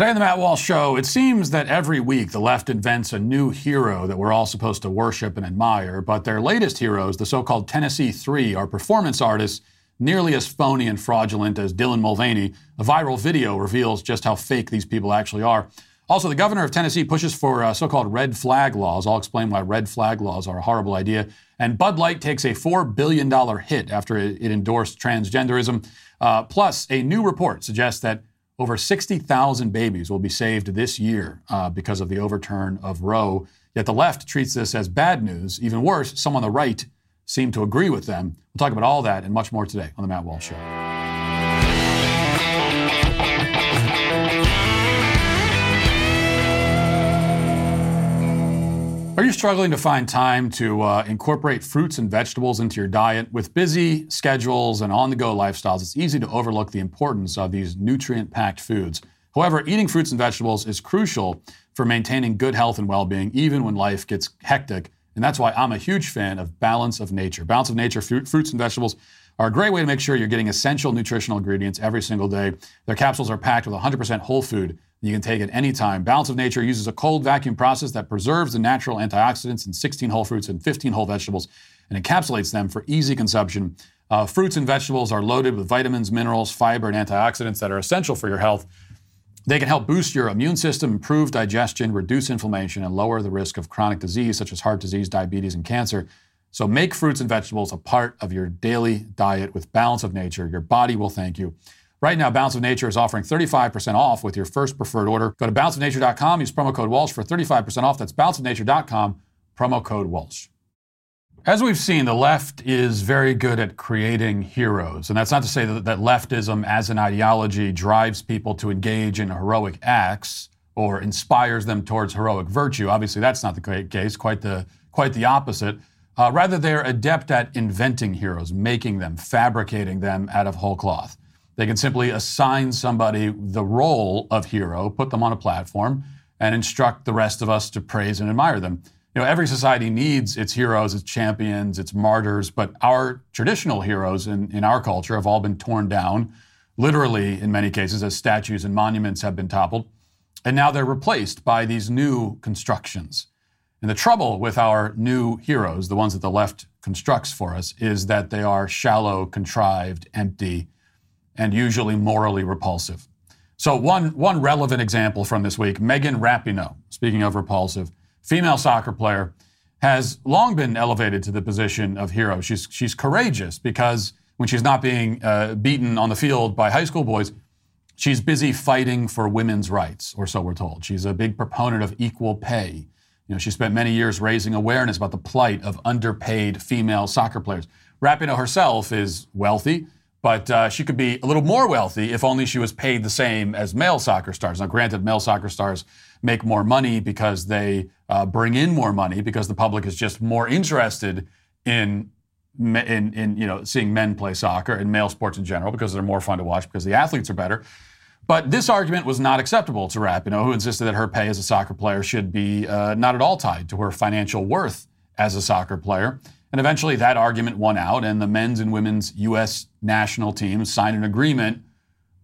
Today on the Matt Walsh Show, it seems that every week the left invents a new hero that we're all supposed to worship and admire, but their latest heroes, the so called Tennessee Three, are performance artists nearly as phony and fraudulent as Dylan Mulvaney. A viral video reveals just how fake these people actually are. Also, the governor of Tennessee pushes for uh, so called red flag laws. I'll explain why red flag laws are a horrible idea. And Bud Light takes a $4 billion hit after it, endorsed transgenderism. Uh, plus, a new report suggests that over 60,000 babies will be saved this year uh, because of the overturn of Roe. Yet the left treats this as bad news. Even worse, some on the right seem to agree with them. We'll talk about all that and much more today on The Matt Walsh Show. Are you struggling to find time to uh, incorporate fruits and vegetables into your diet? With busy schedules and on the go lifestyles, it's easy to overlook the importance of these nutrient packed foods. However, eating fruits and vegetables is crucial for maintaining good health and well being, even when life gets hectic. And that's why I'm a huge fan of Balance of Nature. Balance of Nature fruit, fruits and vegetables are a great way to make sure you're getting essential nutritional ingredients every single day. Their capsules are packed with 100% whole food you can take it anytime. Balance of Nature uses a cold vacuum process that preserves the natural antioxidants in 16 whole fruits and 15 whole vegetables and encapsulates them for easy consumption. Uh, fruits and vegetables are loaded with vitamins, minerals, fiber, and antioxidants that are essential for your health. They can help boost your immune system, improve digestion, reduce inflammation, and lower the risk of chronic disease such as heart disease, diabetes, and cancer. So make fruits and vegetables a part of your daily diet with Balance of Nature. Your body will thank you. Right now, Balance of Nature is offering 35% off with your first preferred order. Go to balanceofnature.com, use promo code Walsh for 35% off. That's balanceofnature.com, promo code Walsh. As we've seen, the left is very good at creating heroes. And that's not to say that, that leftism as an ideology drives people to engage in heroic acts or inspires them towards heroic virtue. Obviously, that's not the case, quite the, quite the opposite. Uh, rather, they're adept at inventing heroes, making them, fabricating them out of whole cloth. They can simply assign somebody the role of hero, put them on a platform, and instruct the rest of us to praise and admire them. You know, every society needs its heroes, its champions, its martyrs, but our traditional heroes in, in our culture have all been torn down, literally in many cases, as statues and monuments have been toppled. And now they're replaced by these new constructions. And the trouble with our new heroes, the ones that the left constructs for us, is that they are shallow, contrived, empty, and usually morally repulsive. So, one, one relevant example from this week Megan Rapinoe, speaking of repulsive, female soccer player, has long been elevated to the position of hero. She's, she's courageous because when she's not being uh, beaten on the field by high school boys, she's busy fighting for women's rights, or so we're told. She's a big proponent of equal pay. You know, she spent many years raising awareness about the plight of underpaid female soccer players. Rapinoe herself is wealthy. But uh, she could be a little more wealthy if only she was paid the same as male soccer stars. Now, granted, male soccer stars make more money because they uh, bring in more money because the public is just more interested in, in, in you know seeing men play soccer and male sports in general because they're more fun to watch because the athletes are better. But this argument was not acceptable to Rapinoe, who insisted that her pay as a soccer player should be uh, not at all tied to her financial worth as a soccer player. And eventually that argument won out, and the men's and women's U.S. national teams signed an agreement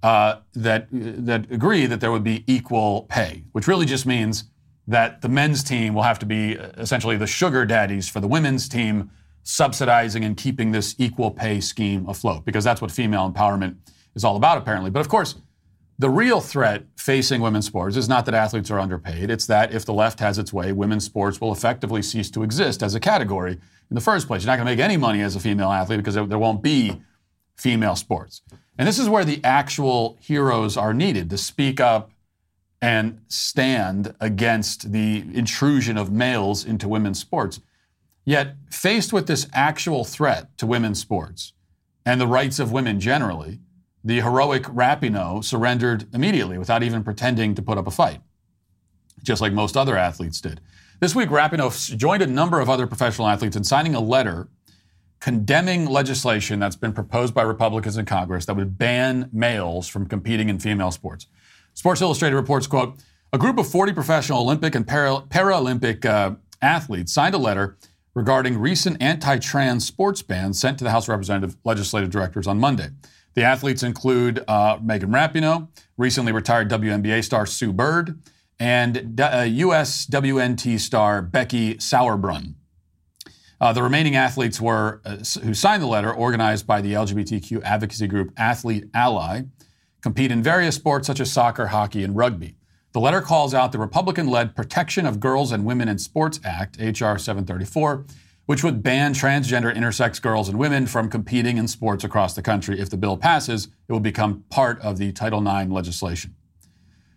uh, that, that agree that there would be equal pay, which really just means that the men's team will have to be uh, essentially the sugar daddies for the women's team, subsidizing and keeping this equal pay scheme afloat, because that's what female empowerment is all about, apparently. But of course, the real threat facing women's sports is not that athletes are underpaid. It's that if the left has its way, women's sports will effectively cease to exist as a category in the first place. You're not going to make any money as a female athlete because there, won't be female sports. And this is where the actual heroes are needed to speak up and stand against the intrusion of males into women's sports. Yet, faced with this actual threat to women's sports and the rights of women generally, the heroic Rapinoe surrendered immediately without even pretending to put up a fight, just like most other athletes did. This week, Rapinoe joined a number of other professional athletes in signing a letter condemning legislation that's been proposed by Republicans in Congress that would ban males from competing in female sports. Sports Illustrated reports, quote, a group of 40 professional Olympic and para- Paralympic uh, athletes signed a letter regarding recent anti-trans sports bans sent to the House Representative legislative directors on Monday. The athletes include uh, Megan Rapinoe, recently retired WNBA star Sue Bird, and uh, US WNT star Becky Sauerbrunn. Uh, the remaining athletes were uh, who signed the letter, organized by the LGBTQ advocacy group Athlete Ally, compete in various sports such as soccer, hockey, and rugby. The letter calls out the Republican led Protection of Girls and Women in Sports Act, H.R. 734, which would ban transgender intersex girls and women from competing in sports across the country. If the bill passes, it will become part of the Title IX legislation.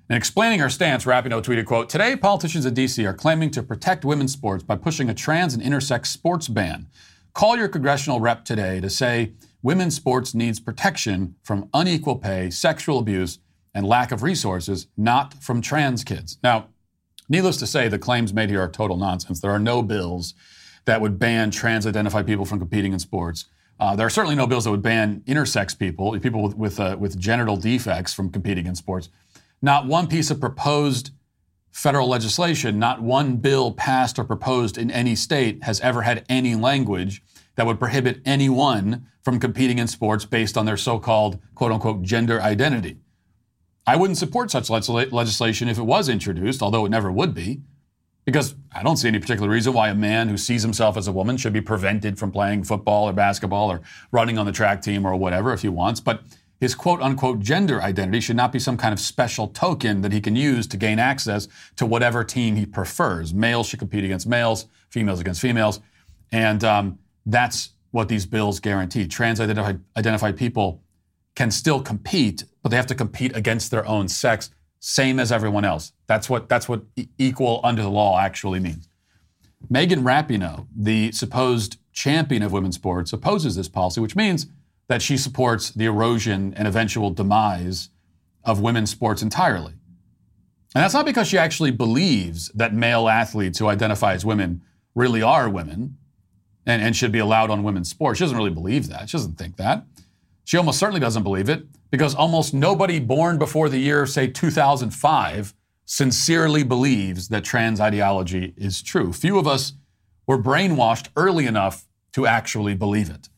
In explaining her stance, Rapinoe tweeted, quote, Today, politicians in D.C. are claiming to protect women's sports by pushing a trans and intersex sports ban. Call your congressional rep today to say women's sports needs protection from unequal pay, sexual abuse, and lack of resources, not from trans kids. Now, needless to say, the claims made here are total nonsense. There are no bills that would ban trans identified people from competing in sports. Uh, there are certainly no bills that would ban intersex people, people with, with, uh, with genital defects, from competing in sports. Not one piece of proposed federal legislation, not one bill passed or proposed in any state has ever had any language that would prohibit anyone from competing in sports based on their so called quote unquote gender identity. I wouldn't support such legislation if it was introduced, although it never would be, because I don't see any particular reason why a man who sees himself as a woman should be prevented from playing football or basketball or running on the track team or whatever if he wants. But his quote unquote gender identity should not be some kind of special token that he can use to gain access to whatever team he prefers. Males should compete against males, females against females. And um, that's what these bills guarantee. Trans identified people can still compete, but they have to compete against their own sex, same as everyone else. That's what, that's what equal under the law actually means. Megan Rapinoe, the supposed champion of women's sports, opposes this policy, which means that she supports the erosion and eventual demise of women's sports entirely. And that's not because she actually believes that male athletes who identify as women really are women and, and should be allowed on women's sports. She doesn't really believe that. She doesn't think that. She almost certainly doesn't believe it because almost nobody born before the year, say 2005, sincerely believes that trans ideology is true. Few of us were brainwashed early enough to actually believe it.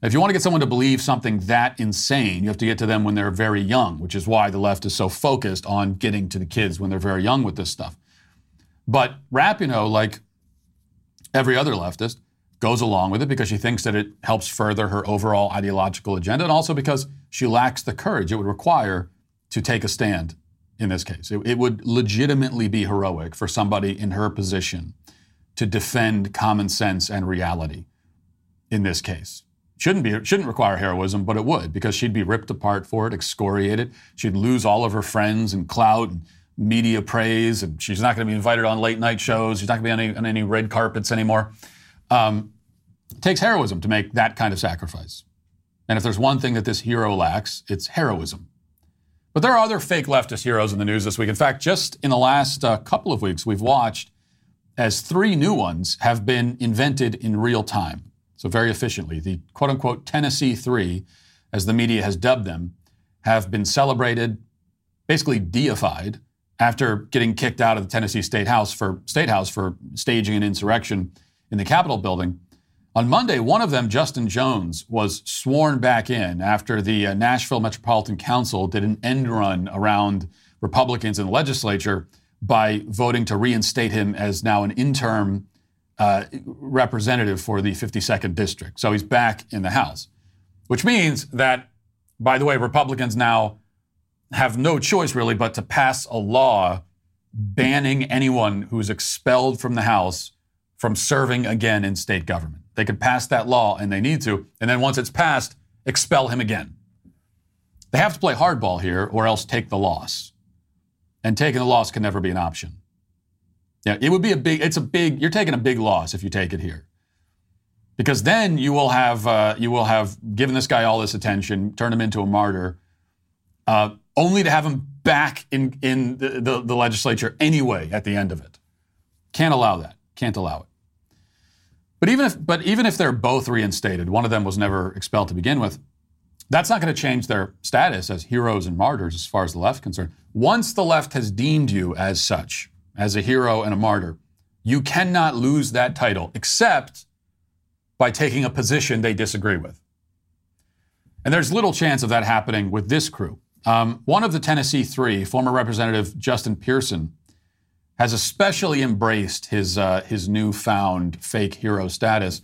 If you want to get someone to believe something that insane, you have to get to them when they're very young, which is why the left is so focused on getting to the kids when they're very young with this stuff. But Rapinoe, like every other leftist, goes along with it because she thinks that it helps further her overall ideological agenda and also because she lacks the courage it would require to take a stand in this case. It, it would legitimately be heroic for somebody in her position to defend common sense and reality in this case shouldn't be shouldn't require heroism, but it would because she'd be ripped apart for it, excoriated. She'd lose all of her friends and clout and media praise, and she's not going to be invited on late night shows. She's not going to be on any, on any red carpets anymore. Um, it takes heroism to make that kind of sacrifice. And if there's one thing that this hero lacks, it's heroism. But there are other fake leftist heroes in the news this week. In fact, just in the last uh, couple of weeks, we've watched as three new ones have been invented in real time so very efficiently. The quote unquote Tennessee Three, as the media has dubbed them, have been celebrated, basically deified, after getting kicked out of the Tennessee State House for State House for staging an insurrection in the Capitol building. On Monday, one of them, Justin Jones, was sworn back in after the uh, Nashville Metropolitan Council did an end run around Republicans in the legislature by voting to reinstate him as now an interim uh, representative for the 52nd district. So he's back in the House, which means that, by the way, Republicans now have no choice really but to pass a law banning anyone who's expelled from the House from serving again in state government. They could pass that law and they need to, and then once it's passed, expel him again. They have to play hardball here or else take the loss. And taking the loss can never be an option. Yeah, it would be a big. It's a big. You're taking a big loss if you take it here, because then you will have uh, you will have given this guy all this attention, turned him into a martyr, uh, only to have him back in in the, the, the legislature anyway at the end of it. Can't allow that. Can't allow it. But even if but even if they're both reinstated, one of them was never expelled to begin with. That's not going to change their status as heroes and martyrs as far as the left concerned. Once the left has deemed you as such, as a hero and a martyr. You cannot lose that title except by taking a position they disagree with. And there's little chance of that happening with this crew. Um, one of the Tennessee three, former Representative Justin Pearson, has especially embraced his, uh, his newfound fake hero status.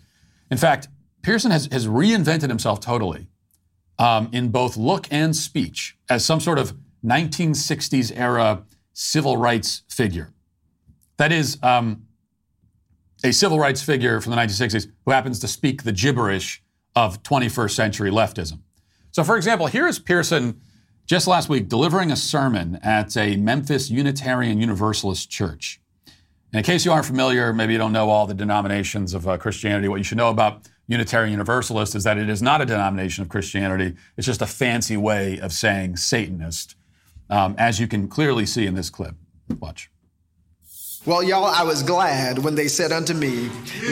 In fact, Pearson has, has reinvented himself totally um, in both look and speech as some sort of 1960s era civil rights figure. That is, um, a civil rights figure from the 1960s who happens to speak the gibberish of 21st century leftism. So, for example, here is Pearson just last week delivering a sermon at a Memphis Unitarian Universalist church. And in case you aren't familiar, maybe you don't know all the denominations of uh, Christianity, what you should know about Unitarian Universalist is that it is not a denomination of Christianity. It's just a fancy way of saying Satanist, um, as you can clearly see in this clip. Watch. Well, y'all, I was glad when they said unto me,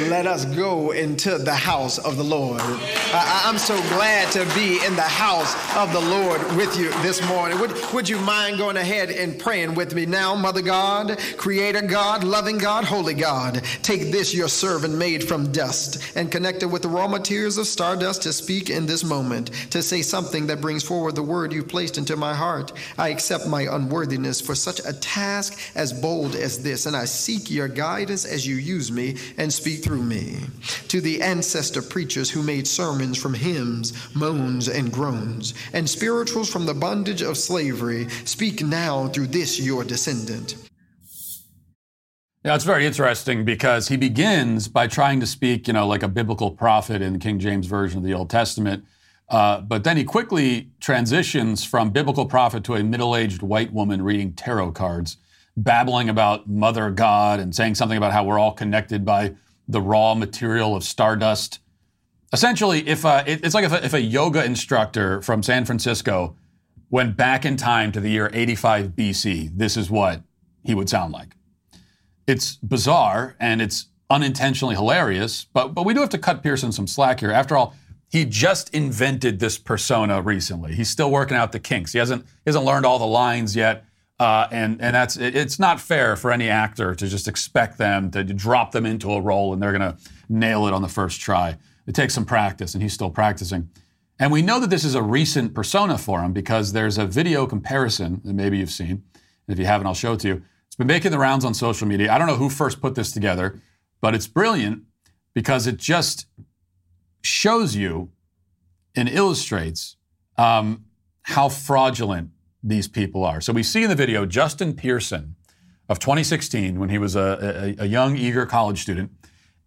Let us go into the house of the Lord. I, am so glad to be in the house of the Lord with you this morning. Would, would you mind going ahead and praying with me now, Mother God, Creator God, loving God, Holy God? Take this, your servant made from dust, and connect it with the raw materials of stardust to speak in this moment, to say something that brings forward the word you've placed into my heart. I accept my unworthiness for such a task as bold as this, and I I seek your guidance as you use me and speak through me. To the ancestor preachers who made sermons from hymns, moans, and groans, and spirituals from the bondage of slavery, speak now through this your descendant. Yeah, it's very interesting because he begins by trying to speak, you know, like a biblical prophet in the King James Version of the Old Testament. Uh, but then he quickly transitions from biblical prophet to a middle aged white woman reading tarot cards babbling about Mother God and saying something about how we're all connected by the raw material of stardust. Essentially, if uh, it, it's like if a, if a yoga instructor from San Francisco went back in time to the year 85 BC, this is what he would sound like. It's bizarre and it's unintentionally hilarious, but but we do have to cut Pearson some slack here. After all, he just invented this persona recently. He's still working out the kinks. He hasn't he hasn't learned all the lines yet. Uh, and and that's it, it's not fair for any actor to just expect them to drop them into a role and they're going to nail it on the first try. It takes some practice, and he's still practicing. And we know that this is a recent persona for him because there's a video comparison that maybe you've seen. And if you haven't, I'll show it to you. It's been making the rounds on social media. I don't know who first put this together, but it's brilliant because it just shows you and illustrates um, how fraudulent these people are. So we see in the video Justin Pearson of 2016 when he was a, a, a young, eager college student.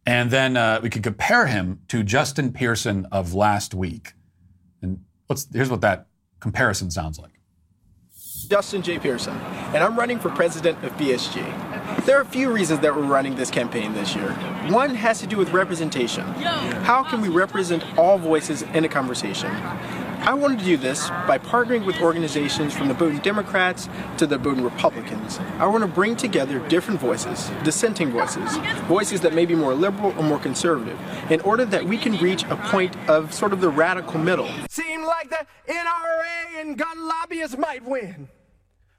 And then uh, we could compare him to Justin Pearson of last week. And let's, here's what that comparison sounds like. Justin J. Pearson, and I'm running for president of BSG. There are a few reasons that we're running this campaign this year. One has to do with representation. How can we represent all voices in a conversation? I wanted to do this by partnering with organizations from the Bowdoin Democrats to the Bowdoin Republicans. I want to bring together different voices, dissenting voices, voices that may be more liberal or more conservative, in order that we can reach a point of sort of the radical middle. Seemed like the NRA and gun lobbyists might win.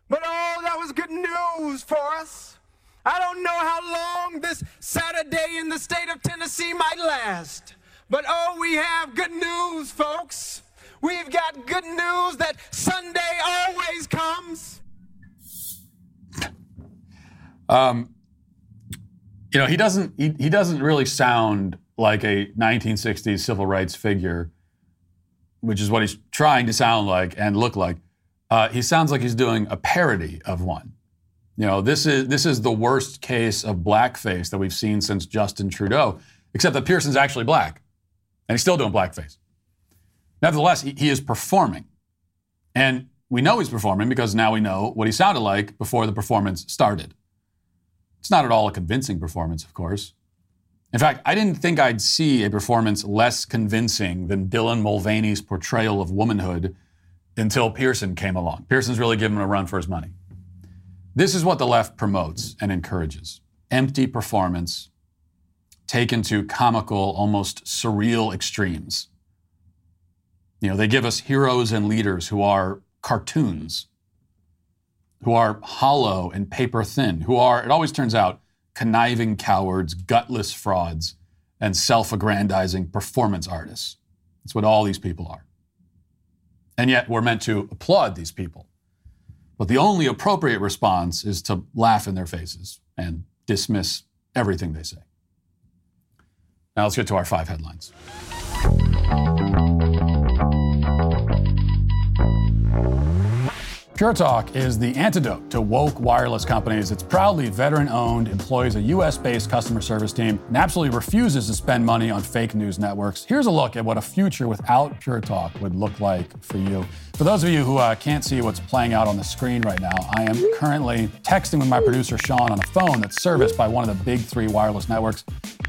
But oh, that was good news for us. I don't know how long this Saturday in the state of Tennessee might last. But oh, we have good news, folks. We've got good news that Sunday always comes. Um, you know, he doesn't he, he doesn't really sound like a 1960s civil rights figure, which is what he's trying to sound like and look like. Uh, he sounds like he's doing a parody of one. You know, this is this is the worst case of blackface that we've seen since Justin Trudeau, except that Pearson's actually black, and he's still doing blackface. Nevertheless, he, he is performing. And we know he's performing because now we know what he sounded like before the performance started. It's not at all a convincing performance, of course. In fact, I didn't think I'd see a performance less convincing than Dylan Mulvaney's portrayal of womanhood until Pearson came along. Pearson's really given him a run for his money. This is what the left promotes and encourages empty performance taken to comical, almost surreal extremes. You know, they give us heroes and leaders who are cartoons, who are hollow and paper thin, who are, it always turns out, conniving cowards, gutless frauds, and self aggrandizing performance artists. That's what all these people are. And yet we're meant to applaud these people. But the only appropriate response is to laugh in their faces and dismiss everything they say. Now let's get to our five headlines. Pure Talk is the antidote to woke wireless companies. It's proudly veteran owned, employs a US based customer service team, and absolutely refuses to spend money on fake news networks. Here's a look at what a future without Pure Talk would look like for you. For those of you who uh, can't see what's playing out on the screen right now, I am currently texting with my producer Sean on a phone that's serviced by one of the big three wireless networks.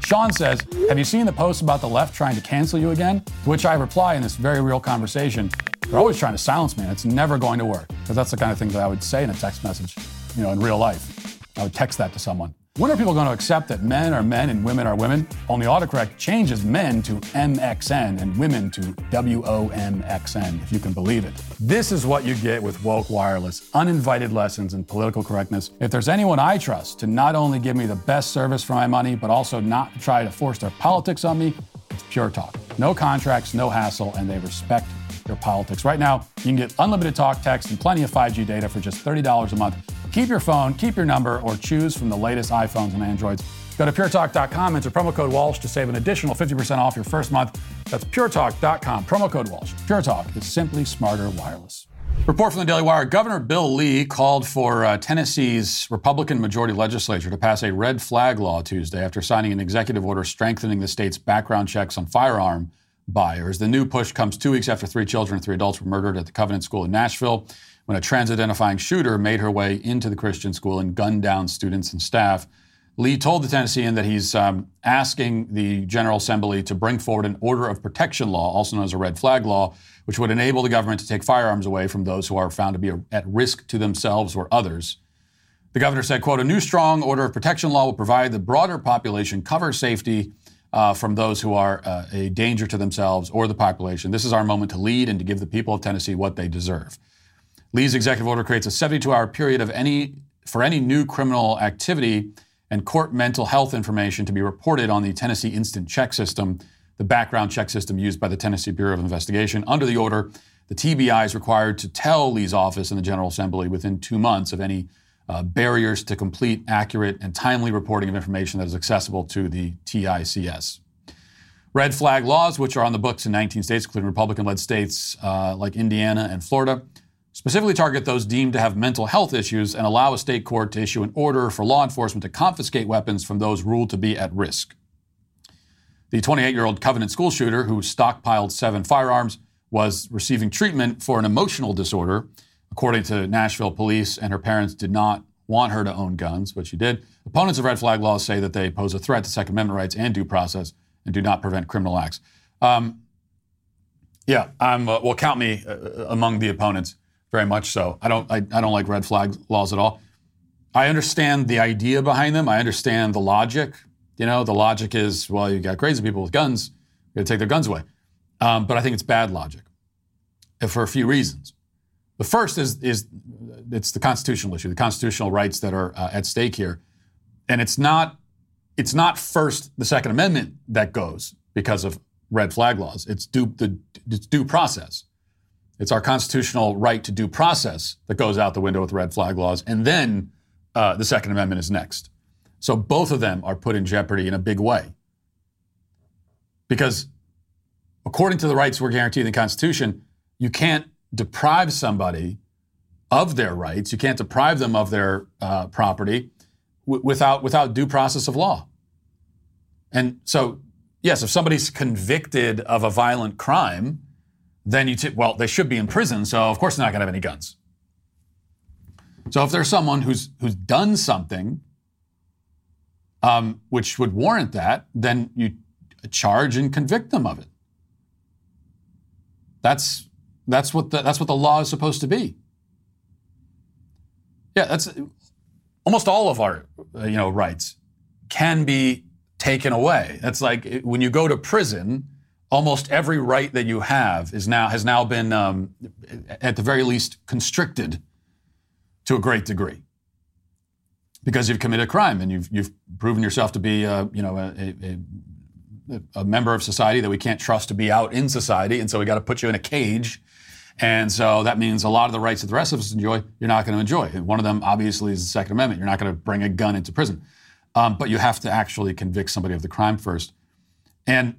Sean says, Have you seen the post about the left trying to cancel you again? To which I reply in this very real conversation, they're always trying to silence me, and it's never going to work. Because that's the kind of thing that I would say in a text message, you know, in real life. I would text that to someone. When are people going to accept that men are men and women are women? Only autocorrect changes men to MXN and women to WOMXN, if you can believe it. This is what you get with woke wireless uninvited lessons in political correctness. If there's anyone I trust to not only give me the best service for my money, but also not try to force their politics on me, it's Pure Talk. No contracts, no hassle, and they respect your politics. Right now, you can get unlimited talk, text, and plenty of 5G data for just $30 a month. Keep your phone, keep your number, or choose from the latest iPhones and Androids. Go to puretalk.com, enter promo code Walsh to save an additional 50% off your first month. That's puretalk.com, promo code Walsh. Pure Talk is simply smarter wireless. Report from the Daily Wire Governor Bill Lee called for uh, Tennessee's Republican majority legislature to pass a red flag law Tuesday after signing an executive order strengthening the state's background checks on firearm buyers. The new push comes two weeks after three children and three adults were murdered at the Covenant School in Nashville when a trans identifying shooter made her way into the Christian school and gunned down students and staff. Lee told the Tennessean that he's um, asking the General Assembly to bring forward an order of protection law, also known as a red flag law, which would enable the government to take firearms away from those who are found to be at risk to themselves or others. The governor said, quote, a new strong order of protection law will provide the broader population cover safety uh, from those who are uh, a danger to themselves or the population. This is our moment to lead and to give the people of Tennessee what they deserve. Lee's executive order creates a 72-hour period of any for any new criminal activity and court mental health information to be reported on the Tennessee Instant Check System, the background check system used by the Tennessee Bureau of Investigation. Under the order, the TBI is required to tell Lee's office and the General Assembly within two months of any uh, barriers to complete, accurate, and timely reporting of information that is accessible to the TICS. Red flag laws, which are on the books in 19 states, including Republican led states uh, like Indiana and Florida, specifically target those deemed to have mental health issues and allow a state court to issue an order for law enforcement to confiscate weapons from those ruled to be at risk. The 28 year old Covenant school shooter who stockpiled seven firearms was receiving treatment for an emotional disorder, according to Nashville police, and her parents did not want her to own guns, but she did. Opponents of red flag laws say that they pose a threat to Second Amendment rights and due process and do not prevent criminal acts. Um, yeah, I'm, uh, well, count me uh, among the opponents very much so. I don't I, I don't like red flag laws at all. I understand the idea behind them. I understand the logic. You know, the logic is well, you got crazy people with guns, you got to take their guns away. Um, but I think it's bad logic for a few reasons. The first is is it's the constitutional issue, the constitutional rights that are uh, at stake here, and it's not it's not first the Second Amendment that goes because of red flag laws. It's due the it's due process. It's our constitutional right to due process that goes out the window with red flag laws. And then uh, the Second Amendment is next. So both of them are put in jeopardy in a big way. Because according to the rights we're guaranteed in the Constitution, you can't deprive somebody of their rights, you can't deprive them of their uh, property w- without, without due process of law. And so, yes, if somebody's convicted of a violent crime, then you, t- well, they should be in prison, so of course they're not going to have any guns. So if there's someone who's who's done something um, which would warrant that, then you charge and convict them of it. That's that's what the, that's what the law is supposed to be. Yeah, that's almost all of our you know rights can be taken away. That's like when you go to prison almost every right that you have is now has now been, um, at the very least, constricted to a great degree because you've committed a crime and you've you've proven yourself to be, uh, you know, a, a, a, member of society that we can't trust to be out in society, and so we got to put you in a cage And so that means a lot of the rights that the rest of us enjoy, you're not going to enjoy. And one of them, obviously, is the Second Amendment. You're not going to bring a gun into prison. Um, but you have to actually convict somebody of the crime first. And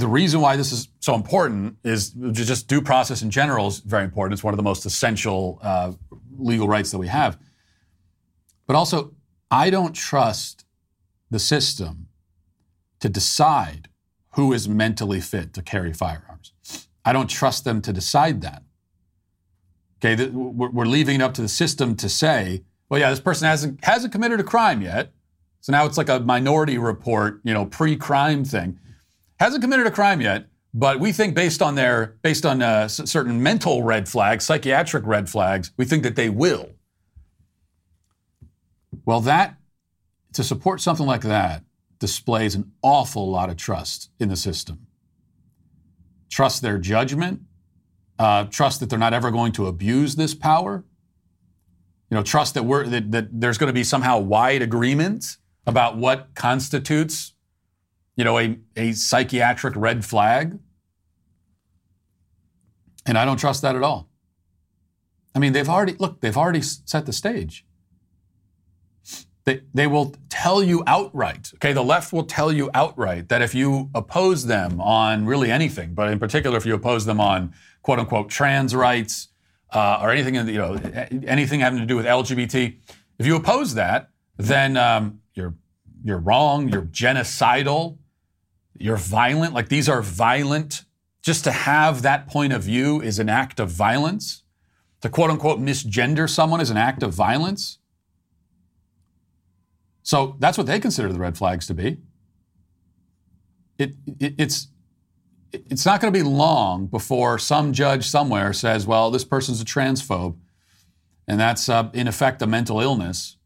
the reason why this is so important is just due process in general is very important. It's one of the most essential uh, legal rights that we have. But also, I don't trust the system to decide who is mentally fit to carry firearms. I don't trust them to decide that. Okay, we're leaving it up to the system to say, well, yeah, this person hasn't hasn't committed a crime yet, so now it's like a minority report, you know, pre-crime thing. Hasn't committed a crime yet, but we think based on their based on uh, certain mental red flags, psychiatric red flags, we think that they will. Well, that to support something like that displays an awful lot of trust in the system. Trust their judgment, uh, trust that they're not ever going to abuse this power. You know, trust that we're that, that there's going to be somehow wide agreement about what constitutes, you know, a, a psychiatric red flag. And I don't trust that at all. I mean, they've already, look, they've already set the stage. They, they will tell you outright, okay, the left will tell you outright that if you oppose them on really anything, but in particular if you oppose them on quote unquote trans rights uh, or anything, you know, anything having to do with LGBT, if you oppose that, then um, you're, you're wrong, you're genocidal, you're violent. Like these are violent. Just to have that point of view is an act of violence. To quote unquote misgender someone is an act of violence. So that's what they consider the red flags to be. It, it, it's, it's not going to be long before some judge somewhere says, well, this person's a transphobe, and that's uh, in effect a mental illness,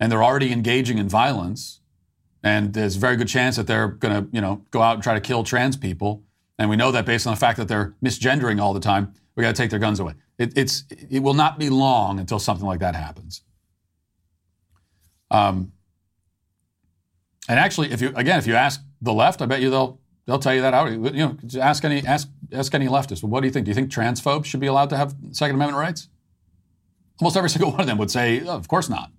and they're already engaging in violence, and there's a very good chance that they're going to, you know, go out and try to kill trans people, and we know that based on the fact that they're misgendering all the time, we got to take their guns away. It, it's, it will not be long until something like that happens. Um, and actually, if you again, if you ask the left, I bet you they'll they'll tell you that out. You know, ask any ask ask any leftist. Well, what do you think? Do you think transphobes should be allowed to have Second Amendment rights? Almost every single one of them would say, oh, of course not.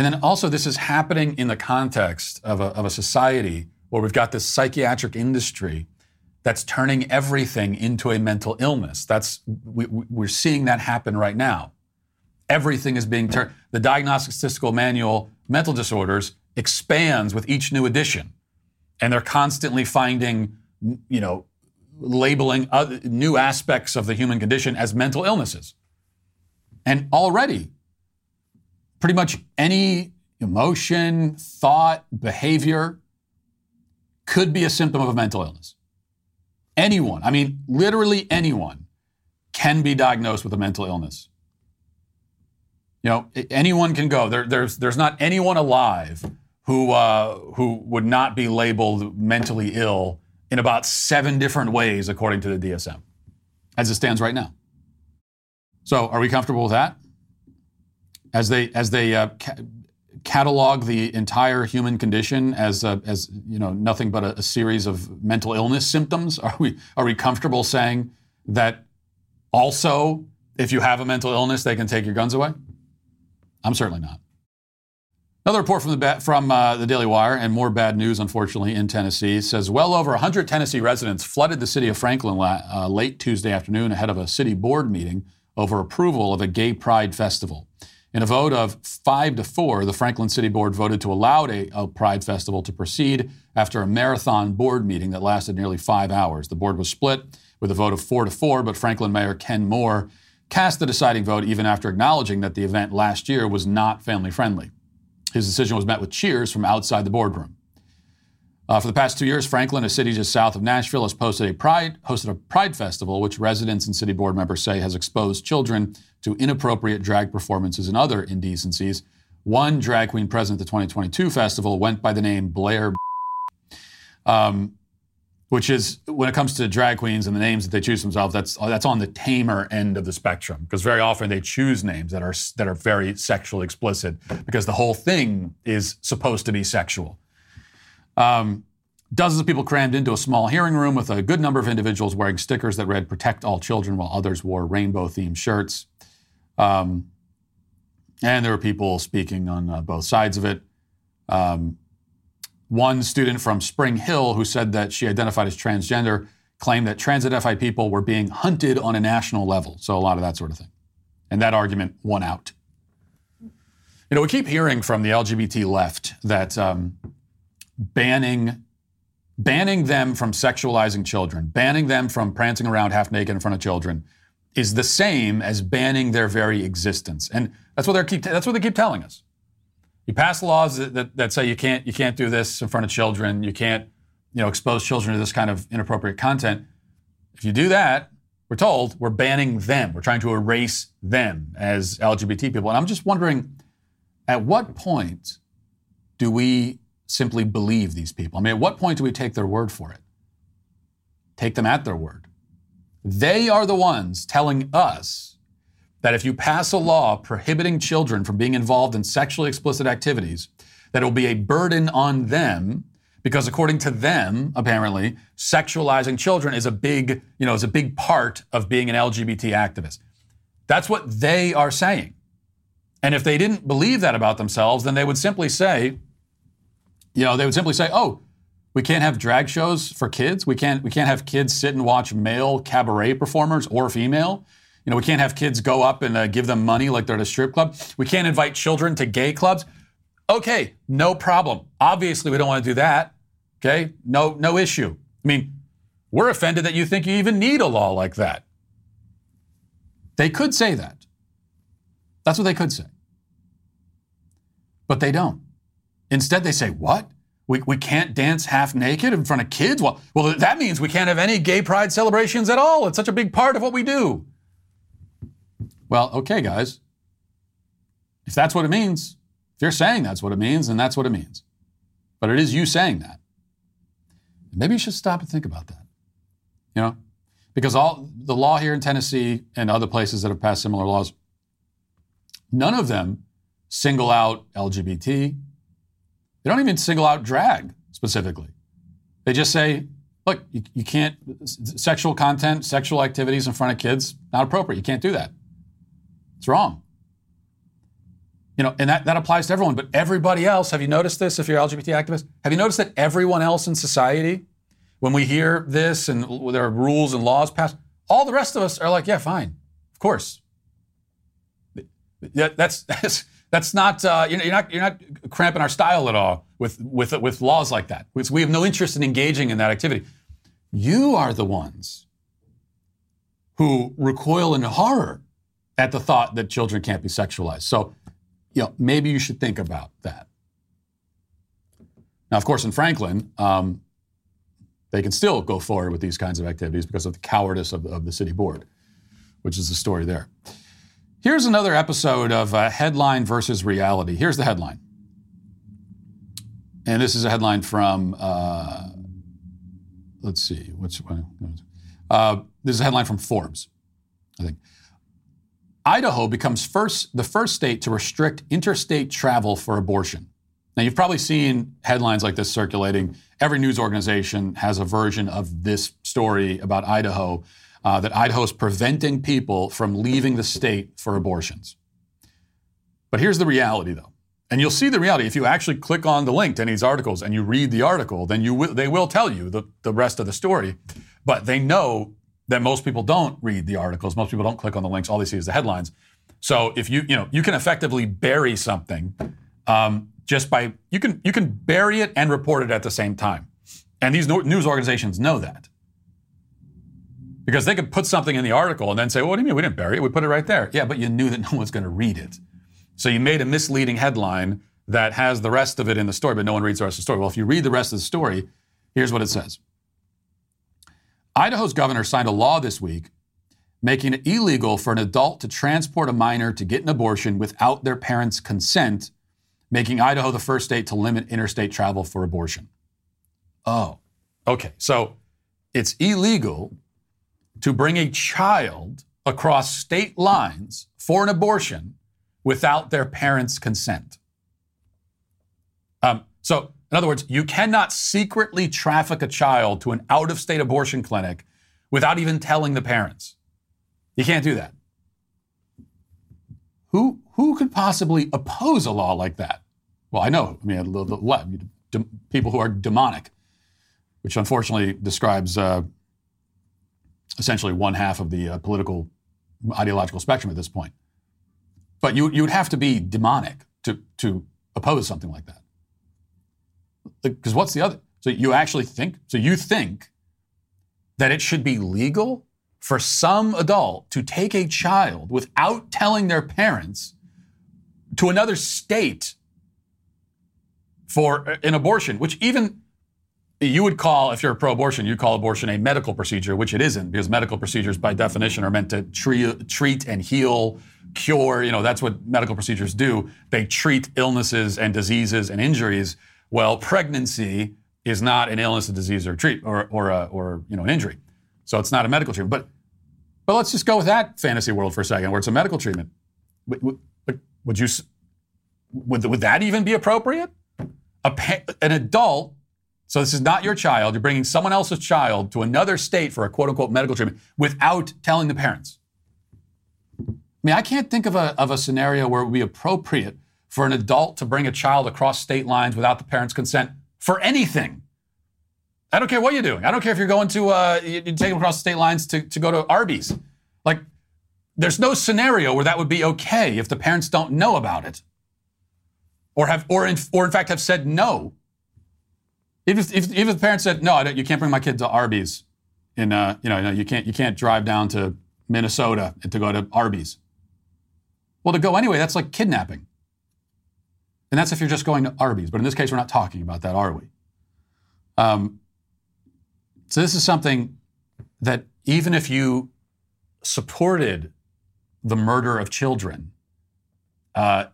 And then also, this is happening in the context of a, of a society where we've got this psychiatric industry that's turning everything into a mental illness. That's we, we're seeing that happen right now. Everything is being turned. The Diagnostic Statistical Manual Mental Disorders expands with each new edition, and they're constantly finding, you know, labeling other, new aspects of the human condition as mental illnesses. And already, pretty much any emotion, thought, behavior could be a symptom of a mental illness. Anyone, I mean, literally anyone, can be diagnosed with a mental illness. You know, anyone can go. There, there's, there's not anyone alive who, uh, who would not be labeled mentally ill in about seven different ways, according to the DSM, as it stands right now. So, are we comfortable with that? As they, as they uh, ca- catalog the entire human condition as, a, as you know, nothing but a, a series of mental illness symptoms, are we, are we comfortable saying that also, if you have a mental illness, they can take your guns away? I'm certainly not. Another report from the from uh, the Daily Wire and more bad news, unfortunately, in Tennessee says well over 100 Tennessee residents flooded the city of Franklin la- uh, late Tuesday afternoon ahead of a city board meeting over approval of a gay pride festival. In a vote of five to four, the Franklin City Board voted to allow a, a Pride Festival to proceed after a marathon board meeting that lasted nearly five hours. The board was split with a vote of four to four, but Franklin Mayor Ken Moore cast the deciding vote even after acknowledging that the event last year was not family friendly. His decision was met with cheers from outside the boardroom. Uh, for the past two years, Franklin, a city just south of Nashville, has posted a pride, hosted a Pride Festival, which residents and city board members say has exposed children to inappropriate drag performances and other indecencies. One drag queen present at the 2022 festival went by the name Blair. Um, which is when it comes to drag queens and the names that they choose themselves, that's that's on the tamer end of the spectrum because very often they choose names that are that are very sexually explicit because the whole thing is supposed to be sexual. Um, Dozens of people crammed into a small hearing room with a good number of individuals wearing stickers that read "Protect all children," while others wore rainbow-themed shirts. Um, and there were people speaking on uh, both sides of it. Um, one student from Spring Hill who said that she identified as transgender claimed that trans-identified people were being hunted on a national level. So a lot of that sort of thing. And that argument won out. You know, we keep hearing from the LGBT left that um, banning banning them from sexualizing children, banning them from prancing around half naked in front of children, is the same as banning their very existence. And that's what keep that's what they keep telling us. You pass laws that, that, that, say you can't you can't do this in front of children, you can't you know expose children to this kind of inappropriate content. If you do that, we're told we're banning them. We're trying to erase them as LGBT people. And I'm just wondering, at what point do we simply believe these people? I mean, at what point do we take their word for it? Take them at their word. They are the ones telling us that if you pass a law prohibiting children from being involved in sexually explicit activities, that it will be a burden on them because according to them, apparently, sexualizing children is a big, you know, is a big part of being an LGBT activist. That's what they are saying. And if they didn't believe that about themselves, then they would simply say, you know, they would simply say, "Oh, we can't have drag shows for kids. We can't we can't have kids sit and watch male cabaret performers or female. You know, we can't have kids go up and uh, give them money like they're at a strip club. We can't invite children to gay clubs. Okay, no problem. Obviously, we don't want to do that. Okay, no no issue. I mean, we're offended that you think you even need a law like that. They could say that. That's what they could say. But they don't. Instead, they say, what? We, we can't dance half naked in front of kids? Well, well, that means we can't have any gay pride celebrations at all. It's such a big part of what we do. Well, okay, guys. If that's what it means, if you're saying that's what it means, then that's what it means. But it is you saying that. Maybe you should stop and think about that. You know? Because all the law here in Tennessee and other places that have passed similar laws, none of them single out LGBT, they don't even single out drag specifically. They just say, look, you, you can't, sexual content, sexual activities in front of kids, not appropriate. You can't do that. It's wrong. You know, and that, that applies to everyone, but everybody else, have you noticed this if you're LGBT activist? Have you noticed that everyone else in society, when we hear this and there are rules and laws passed, all the rest of us are like, yeah, fine, of course. That's, that's, that's not, uh, you're, not, you're not cramping our style at all with, with, with laws like that. We have no interest in engaging in that activity. You are the ones who recoil in horror at the thought that children can't be sexualized. So, you know, maybe you should think about that. Now, of course, in Franklin, um, they can still go forward with these kinds of activities because of the cowardice of, of the city board, which is the story there. Here's another episode of uh, Headline versus Reality. Here's the headline. And this is a headline from, uh, let's see, what's, uh, this is a headline from Forbes, I think. Idaho becomes first, the first state to restrict interstate travel for abortion. Now, you've probably seen headlines like this circulating. Every news organization has a version of this story about Idaho uh, that Idaho is preventing people from leaving the state for abortions. But here's the reality, though. And you'll see the reality if you actually click on the link to any of these articles and you read the article, then you will, they will tell you the, the rest of the story. But they know that most people don't read the articles. Most people don't click on the links. All they see is the headlines. So if you you know you can effectively bury something um, just by you can you can bury it and report it at the same time. And these news organizations know that. Because they could put something in the article and then say, well, what do you mean we didn't bury it? We put it right there. Yeah, but you knew that no one's going to read it. So you made a misleading headline that has the rest of it in the story, but no one reads the rest of the story. Well, if you read the rest of the story, here's what it says Idaho's governor signed a law this week making it illegal for an adult to transport a minor to get an abortion without their parents' consent, making Idaho the first state to limit interstate travel for abortion. Oh, okay. So it's illegal to bring a child across state lines for an abortion without their parents' consent. Um, so In other words, you cannot secretly traffic a child to an out of state abortion clinic without even telling the parents. You can't do that. Who, who could possibly oppose a law like that? Well, I know. I mean, people who are demonic, which unfortunately describes uh, essentially one half of the uh, political ideological spectrum at this point. But you, you would have to be demonic to, to oppose something like that. Because what's the other? So you actually think, so you think that it should be legal for some adult to take a child without telling their parents to another state for an abortion, which even you would call, if you're a pro abortion, you'd call abortion a medical procedure, which it isn't, because medical procedures, by definition, are meant to treat, treat and heal, cure. You know, that's what medical procedures do. They treat illnesses and diseases and injuries. Well, pregnancy is not an illness, a disease, or treat, or or, a, or you know, an injury. So it's not a medical treatment. But but let's just go with that fantasy world for a second, where it's a medical treatment. Would, would, would you would, would that even be appropriate? A, an adult, so this is not your child. You're bringing someone else's child to another state for a quote unquote medical treatment without telling the parents. I mean, I can't think of a, of a scenario where it would be appropriate for an adult to bring a child across state lines without the parents' consent for anything. I don't care what you're doing. I don't care if you're going to, uh, you, take them across state lines to, to go to Arby's. Like, there's no scenario where that would be okay if the parents don't know about it. Or have, or in, or in fact have said no. If, if, if the parents said, no, you can't bring my kid to Arby's in, uh, you know, you can't, you can't drive down to Minnesota to go to Arby's. Well, to go anyway, that's like kidnapping. And that's if you're just going to Arby's. But in this case, we're not talking about that, are we? Um, so this is something that even if you supported the murder of children, uh,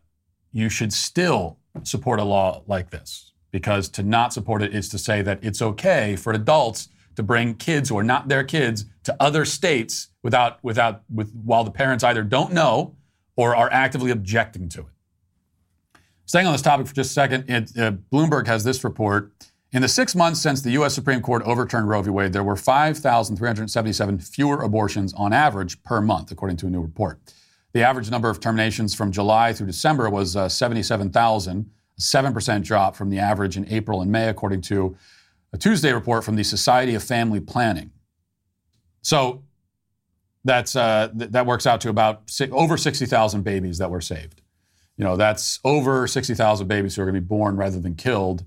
you should still support a law like this. Because to not support it is to say that it's okay for adults to bring kids who are not their kids to other states without, without, with, while the parents either don't know or are actively objecting to it. Staying on this topic for just a second, it, uh, Bloomberg has this report in the six months since the U.S. Supreme Court overturned Roe v. Wade, there were 5,377 fewer abortions on average per month, according to a new report. The average number of terminations from July through December was uh, 77,000, a 7% drop from the average in April and May, according to a Tuesday report from the Society of Family Planning. So that's, uh, th- that works out to about si- over 60,000 babies that were saved. You know, that's over 60,000 babies who are going to be born rather than killed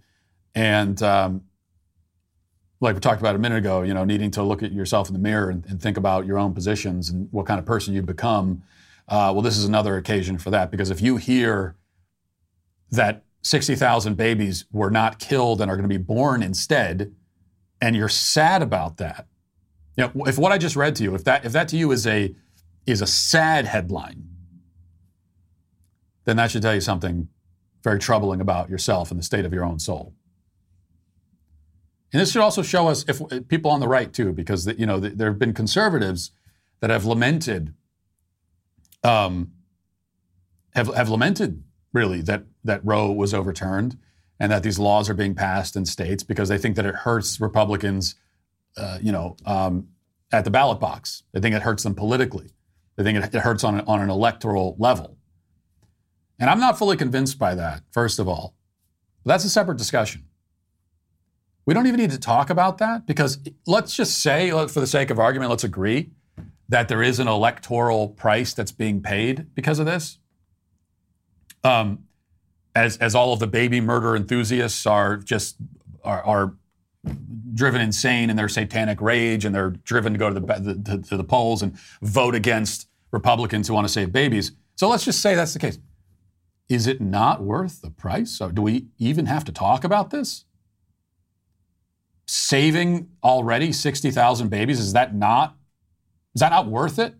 and um, like we talked about a minute ago, you know, needing to look at yourself in the mirror and, and think about your own positions and what kind of person you become. Uh, well, this is another occasion for that because if you hear that 60,000 babies were not killed and are going to be born instead, and you're sad about that, you know, if what I just read to you, if that if that to you is a is a sad headline, then that should tell you something very troubling about yourself and the state of your own soul. And this should also show us if people on the right too, because you know there have been conservatives that have lamented, um, have have lamented really that that Roe was overturned and that these laws are being passed in states because they think that it hurts Republicans, uh, you know, um, at the ballot box. They think it hurts them politically. They think it, it hurts on on an electoral level. And I'm not fully convinced by that. First of all, but that's a separate discussion. We don't even need to talk about that because let's just say, for the sake of argument, let's agree that there is an electoral price that's being paid because of this. Um, as, as all of the baby murder enthusiasts are just are, are driven insane in their satanic rage and they're driven to go to the, the, to the polls and vote against Republicans who want to save babies. So let's just say that's the case. Is it not worth the price? Do we even have to talk about this? saving already 60,000 babies, is that not is that not worth it?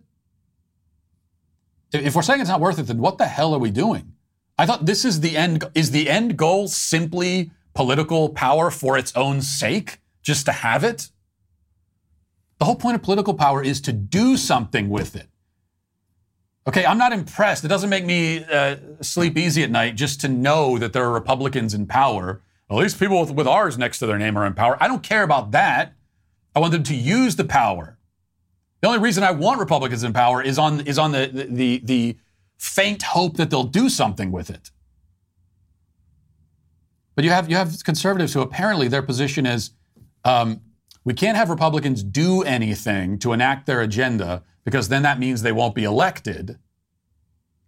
If we're saying it's not worth it, then what the hell are we doing? I thought this is the end is the end goal simply political power for its own sake, just to have it? The whole point of political power is to do something with it. Okay, I'm not impressed. It doesn't make me uh, sleep easy at night just to know that there are Republicans in power at least people with, with R's next to their name are in power. I don't care about that. I want them to use the power. The only reason I want Republicans in power is on is on the the the, the faint hope that they'll do something with it. But you have you have conservatives who apparently their position is um, we can't have Republicans do anything to enact their agenda because then that means they won't be elected.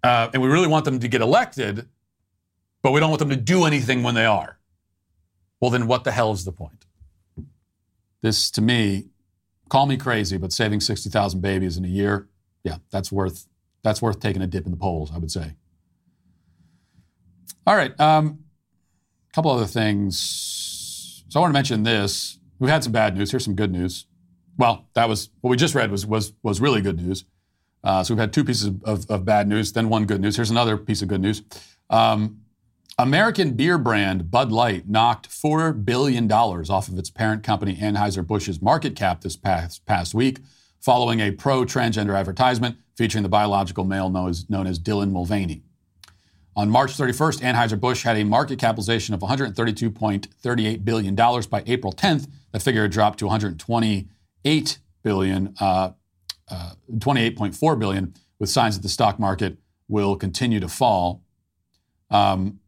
Uh, and we really want them to get elected, but we don't want them to do anything when they are. Well, then what the hell is the point? This, to me, call me crazy, but saving 60,000 babies in a year, yeah, that's worth that's worth taking a dip in the polls, I would say. All right. Um, a couple other things. So I want to mention this. We've had some bad news. Here's some good news. Well, that was what we just read was was was really good news. Uh, so we've had two pieces of, of, bad news, then one good news. Here's another piece of good news. Um, American beer brand Bud Light knocked $4 billion off of its parent company Anheuser-Busch's market cap this past, past week, following a pro transgender advertisement featuring the biological male known as, known as Dylan Mulvaney. On March 31st, Anheuser-Busch had a market capitalization of $132.38 billion. By April 10th, the figure had dropped to 128 billion, uh, uh, 28.4 billion, with signs that the stock market will continue to fall. Um,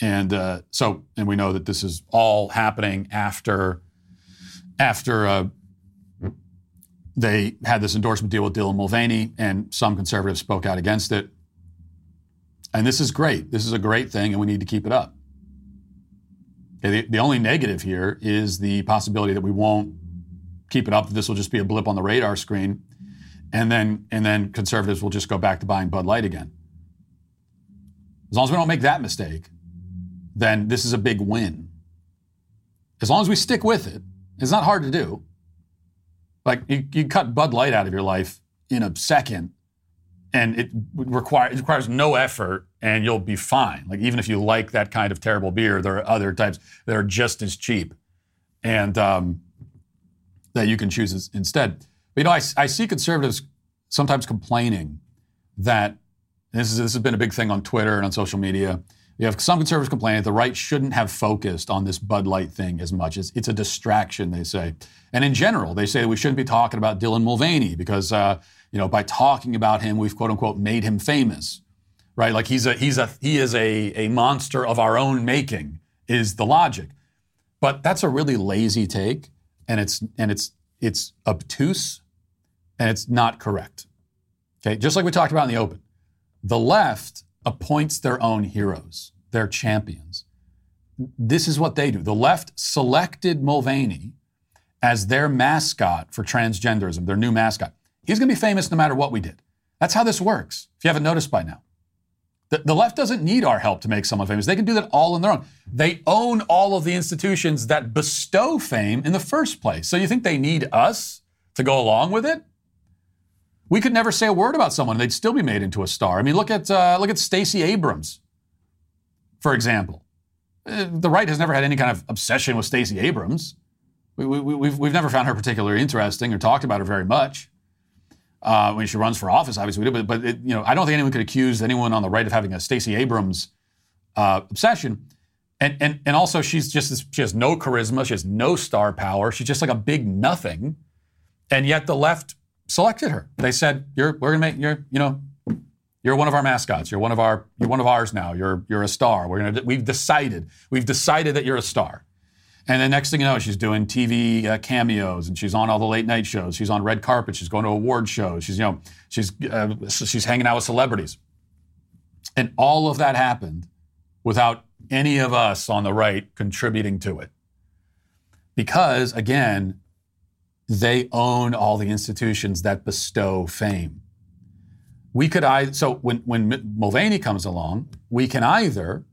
and uh, so, and we know that this is all happening after after uh, they had this endorsement deal with Dylan Mulvaney, and some conservatives spoke out against it. And this is great. This is a great thing, and we need to keep it up. Okay, the, the only negative here is the possibility that we won't keep it up. That This will just be a blip on the radar screen, and then and then conservatives will just go back to buying Bud Light again. As long as we don't make that mistake, then this is a big win. As long as we stick with it, it's not hard to do. Like you, you cut Bud Light out of your life in a second and it requires it requires no effort and you'll be fine. Like even if you like that kind of terrible beer there are other types that are just as cheap and um, that you can choose instead. But you know I, I see conservatives sometimes complaining that this, is, this has been a big thing on twitter and on social media you have some conservatives complaining that the right shouldn't have focused on this Bud Light thing as much as it's a distraction, they say. And in general, they say that we shouldn't be talking about Dylan Mulvaney because uh, you know, by talking about him, we've quote unquote made him famous, right? Like he's a he's a he is a a monster of our own making is the logic. But that's a really lazy take, and it's and it's it's obtuse, and it's not correct. Okay, just like we talked about in the open, the left appoints their own heroes, their champions. This is what they do. The left selected Mulvaney as their mascot for transgenderism, their new mascot. He's going to be famous no matter what we did. That's how this works, if you haven't noticed by now. The, the, left doesn't need our help to make someone famous. They can do that all on their own. They own all of the institutions that bestow fame in the first place. So you think they need us to go along with it? We could never say a word about someone; they'd still be made into a star. I mean, look at uh, look at Stacey Abrams, for example. Uh, the right has never had any kind of obsession with Stacey Abrams. We, we, we've, we've never found her particularly interesting or talked about her very much uh, when she runs for office, obviously we do. But, but it, you know, I don't think anyone could accuse anyone on the right of having a Stacey Abrams uh, obsession. And, and, and also, she's just this, she has no charisma. She has no star power. She's just like a big nothing. And yet the left selected her. They said, "You're we're gonna make you're you know you're one of our mascots. You're one of our you're one of ours now. You're you're a star. We're gonna we've decided we've decided that you're a star." And then next thing you know, she's doing TV uh, cameos, and she's on all the late night shows. She's on red carpet. She's going to award shows. She's you know she's uh, she's hanging out with celebrities, and all of that happened without any of us on the right contributing to it, because again, they own all the institutions that bestow fame. We could I so when when Mulvaney comes along, we can either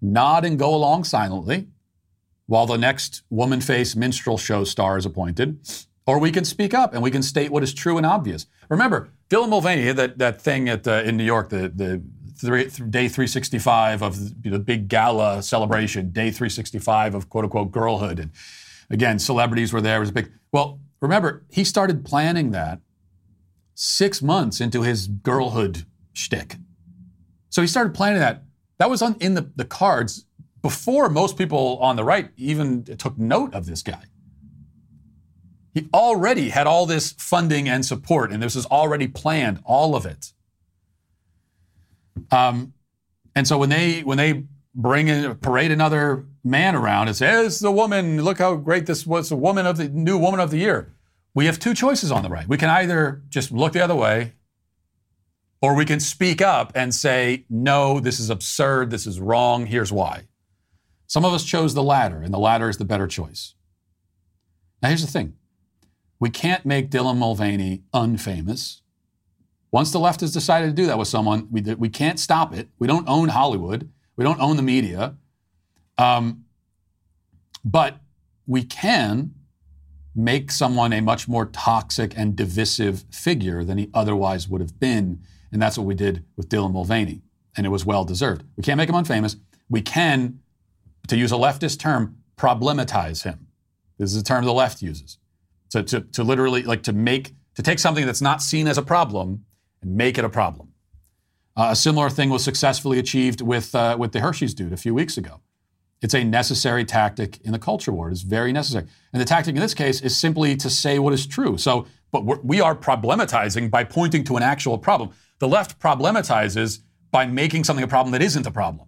nod and go along silently while the next woman face minstrel show star is appointed, or we can speak up and we can state what is true and obvious. Remember, Dylan Mulvaney, that, that thing at, uh, in New York, the, the three, day 365 of the big gala celebration, day 365 of quote unquote girlhood. And again, celebrities were there. It was a big, well, remember, he started planning that six months into his girlhood shtick. So he started planning that. That was on, in the, the cards before most people on the right even took note of this guy. He already had all this funding and support, and this was already planned, all of it. Um, and so when they when they bring in parade another man around and say, hey, "This is a woman. Look how great this was! A woman of the new woman of the year." We have two choices on the right. We can either just look the other way, or we can speak up and say, "No, this is absurd. This is wrong. Here's why." Some of us chose the latter, and the latter is the better choice. Now, here's the thing we can't make Dylan Mulvaney unfamous. Once the left has decided to do that with someone, we, we can't stop it. We don't own Hollywood, we don't own the media. Um, but we can make someone a much more toxic and divisive figure than he otherwise would have been. And that's what we did with Dylan Mulvaney. And it was well deserved. We can't make him unfamous. We can to use a leftist term, problematize him. This is a term the left uses. To, to, to literally, like to make, to take something that's not seen as a problem and make it a problem. Uh, a similar thing was successfully achieved with, uh, with the Hershey's dude a few weeks ago. It's a necessary tactic in the culture war. It's very necessary. And the tactic in this case is simply to say what is true. So, but we're, we are problematizing by pointing to an actual problem. The left problematizes by making something a problem that isn't a problem.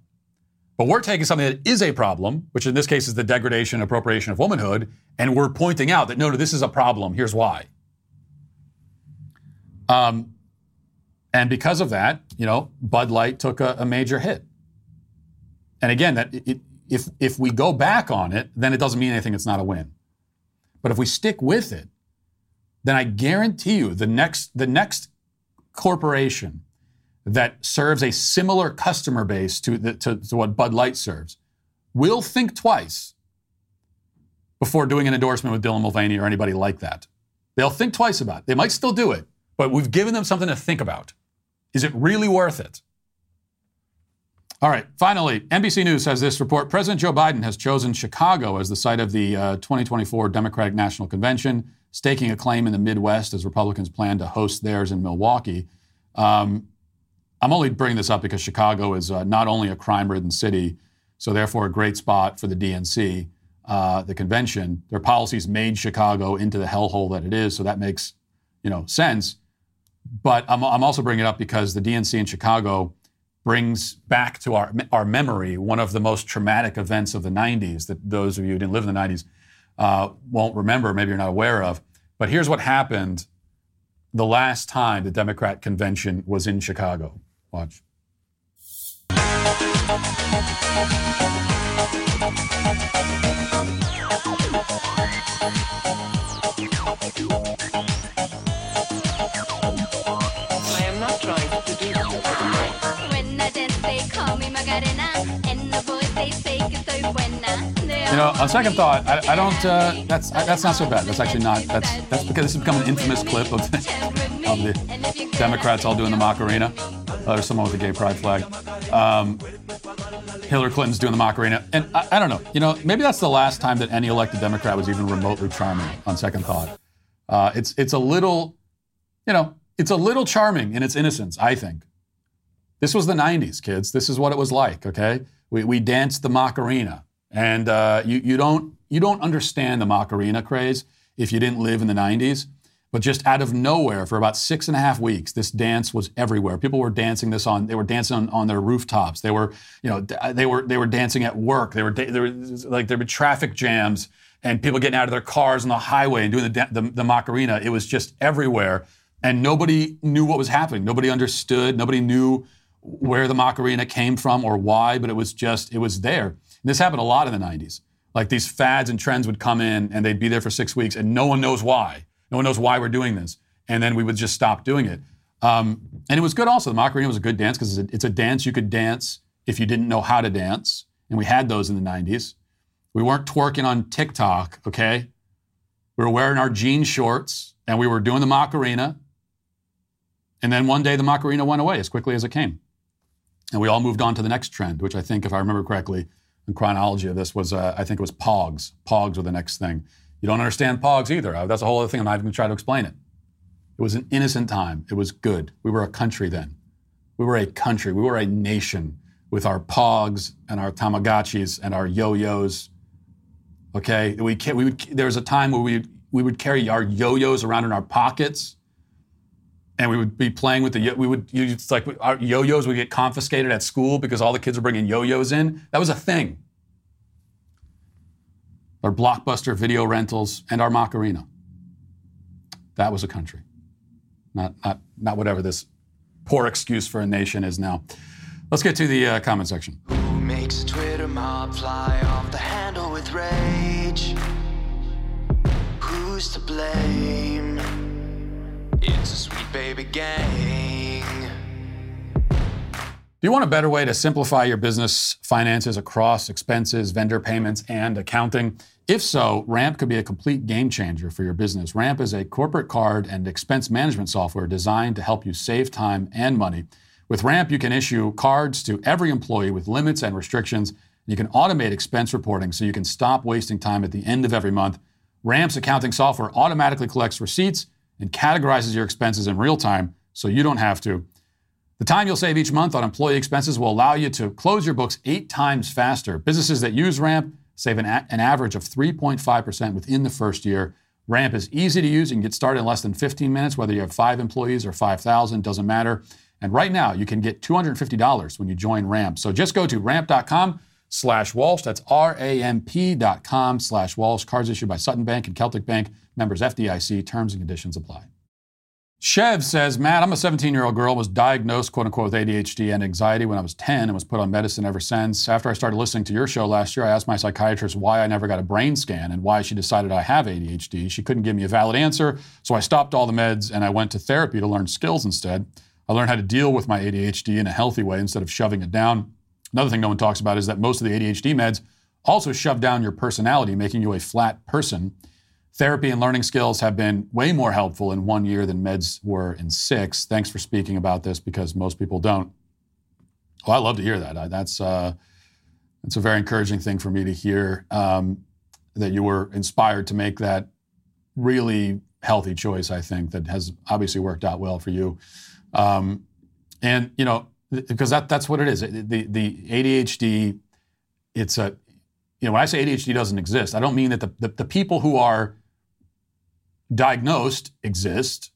But we're taking something that is a problem, which in this case is the degradation, appropriation of womanhood, and we're pointing out that no, no, this is a problem. Here's why. Um, and because of that, you know, Bud Light took a, a major hit. And again, that it, if if we go back on it, then it doesn't mean anything. It's not a win. But if we stick with it, then I guarantee you the next the next corporation that serves a similar customer base to, the, to, to what Bud Light serves will think twice before doing an endorsement with Dylan Mulvaney or anybody like that. They'll think twice about it. They might still do it, but we've given them something to think about. Is it really worth it? All right, finally, NBC News has this report. President Joe Biden has chosen Chicago as the site of the uh, 2024 Democratic National Convention, staking a claim in the Midwest as Republicans plan to host theirs in Milwaukee. Um, I'm only bringing this up because Chicago is uh, not only a crime ridden city, so therefore a great spot for the DNC, uh, the convention. Their policies made Chicago into the hellhole that it is, so that makes you know sense. But I'm, I'm also bringing it up because the DNC in Chicago brings back to our, our memory one of the most traumatic events of the 90s that those of you who didn't live in the 90s uh, won't remember, maybe you're not aware of. But here's what happened the last time the Democrat convention was in Chicago. Watch. Know, on second thought, I, I don't. Uh, that's I, that's not so bad. That's actually not. That's that's because this has become an infamous clip of the, of the Democrats all doing the Macarena. Uh, there's someone with a gay pride flag. Um, Hillary Clinton's doing the Macarena. And I, I, don't know, you know, maybe that's the last time that any elected Democrat was even remotely charming on second thought. Uh, it's, it's a little, you know, it's a little charming in its innocence, I think. This was the 90s, kids. This is what it was like, okay? We, we danced the Macarena. And uh, you, you, don't, you don't understand the Macarena craze if you didn't live in the 90s. But just out of nowhere, for about six and a half weeks, this dance was everywhere. People were dancing this on. They were dancing on, on their rooftops. They were, you know, they were they were dancing at work. They were there were like there were traffic jams and people getting out of their cars on the highway and doing the the, the Macarena. It was just everywhere, and nobody knew what was happening. Nobody understood. Nobody knew where the Macarena came from or why. But it was just it was there. This happened a lot in the '90s. Like these fads and trends would come in and they'd be there for six weeks, and no one knows why no one knows why we're doing this. And then we would just stop doing it. Um, and it was good also. The Macarena was a good dance because it's, it's, a dance you could dance if you didn't know how to dance. And we had those in the 90s. We weren't twerking on TikTok, okay? We were wearing our jean shorts and we were doing the Macarena. And then one day the Macarena went away as quickly as it came. And we all moved on to the next trend, which I think, if I remember correctly, in chronology of this was, uh, I think it was Pogs. Pogs were the next thing. You don't understand Pogs either. Uh, that's a whole other thing. I'm not even going to try to explain it. It was an innocent time. It was good. We were a country then. We were a country. We were a nation. with our pogs and our Tamagotchis and our yo-yos. Okay, we, we would, there was a time where we, we would carry our yo-yos around in our pockets and we would be playing with the we would it's like our yo-yos would get confiscated at school because all the kids were bringing yo-yos in. That was a thing. Our blockbuster video rentals and our Macarena. That was a country, not not not whatever this poor excuse for a nation is now. Let's get to the uh, comment section. Who makes a Twitter mob fly off the handle with rage? Who's to blame? It's a sweet baby gang. Do you want a better way to simplify your business finances across expenses, vendor payments, and accounting? If so, Ramp could be a complete game changer for your business. Ramp is a corporate card and expense management software designed to help you save time and money. With Ramp, you can issue cards to every employee with limits and restrictions. You can automate expense reporting so you can stop wasting time at the end of every month. Ramp's accounting software automatically collects receipts and categorizes your expenses in real time so you don't have to. The time you'll save each month on employee expenses will allow you to close your books eight times faster. Businesses that use Ramp save an, a- an average of 3.5% within the first year. Ramp is easy to use. You can get started in less than 15 minutes, whether you have five employees or 5,000, doesn't matter. And right now, you can get $250 when you join Ramp. So just go to ramp.com slash Walsh. That's R-A-M-P dot com slash Walsh. Cards issued by Sutton Bank and Celtic Bank. Members FDIC. Terms and conditions apply. Chev says, Matt, I'm a 17 year old girl, was diagnosed, quote unquote, with ADHD and anxiety when I was 10 and was put on medicine ever since. After I started listening to your show last year, I asked my psychiatrist why I never got a brain scan and why she decided I have ADHD. She couldn't give me a valid answer, so I stopped all the meds and I went to therapy to learn skills instead. I learned how to deal with my ADHD in a healthy way instead of shoving it down. Another thing no one talks about is that most of the ADHD meds also shove down your personality, making you a flat person. Therapy and learning skills have been way more helpful in one year than meds were in six. Thanks for speaking about this because most people don't. Well, I love to hear that. That's uh, that's a very encouraging thing for me to hear um, that you were inspired to make that really healthy choice. I think that has obviously worked out well for you, um, and you know because that that's what it is. The the ADHD, it's a you know when I say ADHD doesn't exist, I don't mean that the the, the people who are diagnosed exist.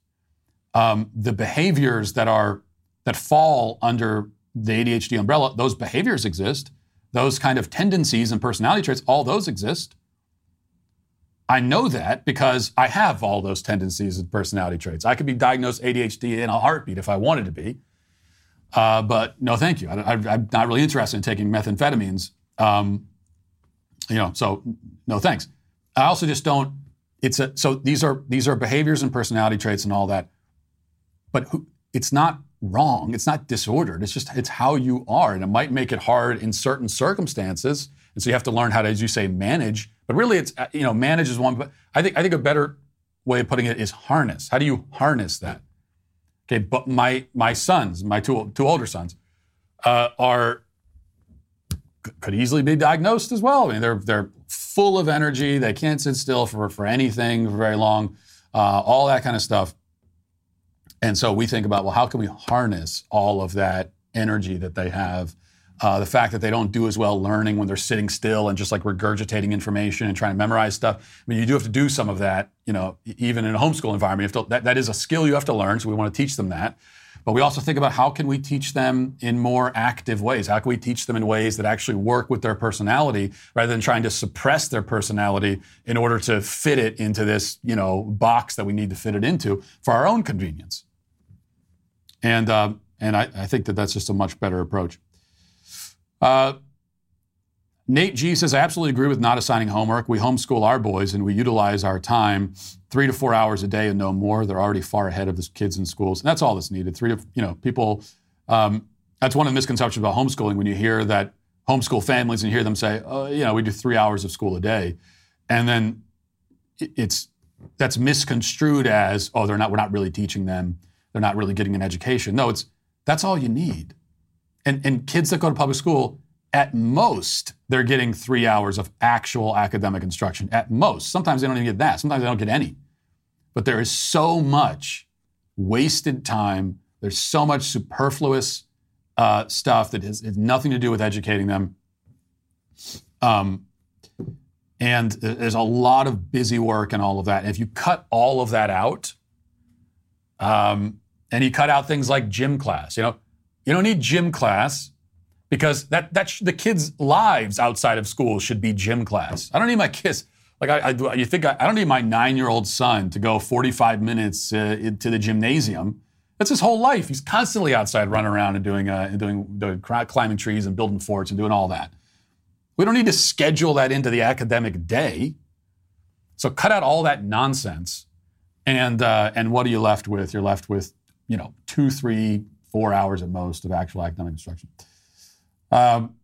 Um, the behaviors that are that fall under the ADHD umbrella, those behaviors exist. Those kind of tendencies and personality traits, all those exist. I know that because I have all those tendencies and personality traits. I could be diagnosed ADHD in a heartbeat if I wanted to be. Uh, but no, thank you. I, am not really interested in taking methamphetamines. Um, you know, so no thanks. I also just don't it's a, so these are these are behaviors and personality traits and all that, but who, it's not wrong. It's not disordered. It's just it's how you are, and it might make it hard in certain circumstances. And so you have to learn how to, as you say, manage. But really, it's you know, manage is one. But I think I think a better way of putting it is harness. How do you harness that? Okay, but my my sons, my two two older sons, uh, are could easily be diagnosed as well. I mean, they're they're full of energy. They can't sit still for for anything for very long. Uh, all that kind of stuff. And so we think about well, how can we harness all of that energy that they have? Uh, the fact that they don't do as well learning when they're sitting still and just like regurgitating information and trying to memorize stuff. I mean, you do have to do some of that, you know, even in a homeschool environment. To, that, that is a skill you have to learn, so we want to teach them that. But we also think about how can we teach them in more active ways? How can we teach them in ways that actually work with their personality rather than trying to suppress their personality in order to fit it into this, you know, box that we need to fit it into for our own convenience? And uh, and I, I, think that that's just a much better approach. Uh, Nate G says, I absolutely agree with not assigning homework. We homeschool our boys and we utilize our time three to four hours a day and no more. They're already far ahead of the kids in schools. And that's all that's needed. Three to, you know, people, um, that's one of the misconceptions about homeschooling when you hear that homeschool families and hear them say, oh, you know, we do three hours of school a day. And then it's, that's misconstrued as, oh, they're not, we're not really teaching them. They're not really getting an education. No, it's, that's all you need. And, and kids that go to public school, at most, they're getting three hours of actual academic instruction. At most. Sometimes they don't even get that. Sometimes they don't get any. But there is so much wasted time. There's so much superfluous uh, stuff that has, has nothing to do with educating them. Um, and there's a lot of busy work and all of that. And if you cut all of that out, um, and you cut out things like gym class, you know, you don't need gym class because that that sh- the kids' lives outside of school should be gym class. I don't need my kids. Like I, I you think I, I, don't need my nine-year-old son to go 45 minutes uh, to the gymnasium. That's his whole life. He's constantly outside running around and doing uh, doing, doing climbing trees and building forts and doing all that. We don't need to schedule that into the academic day. So cut out all that nonsense, and uh, and what are you left with? You're left with you know two, three, four hours at most of actual academic instruction. Um,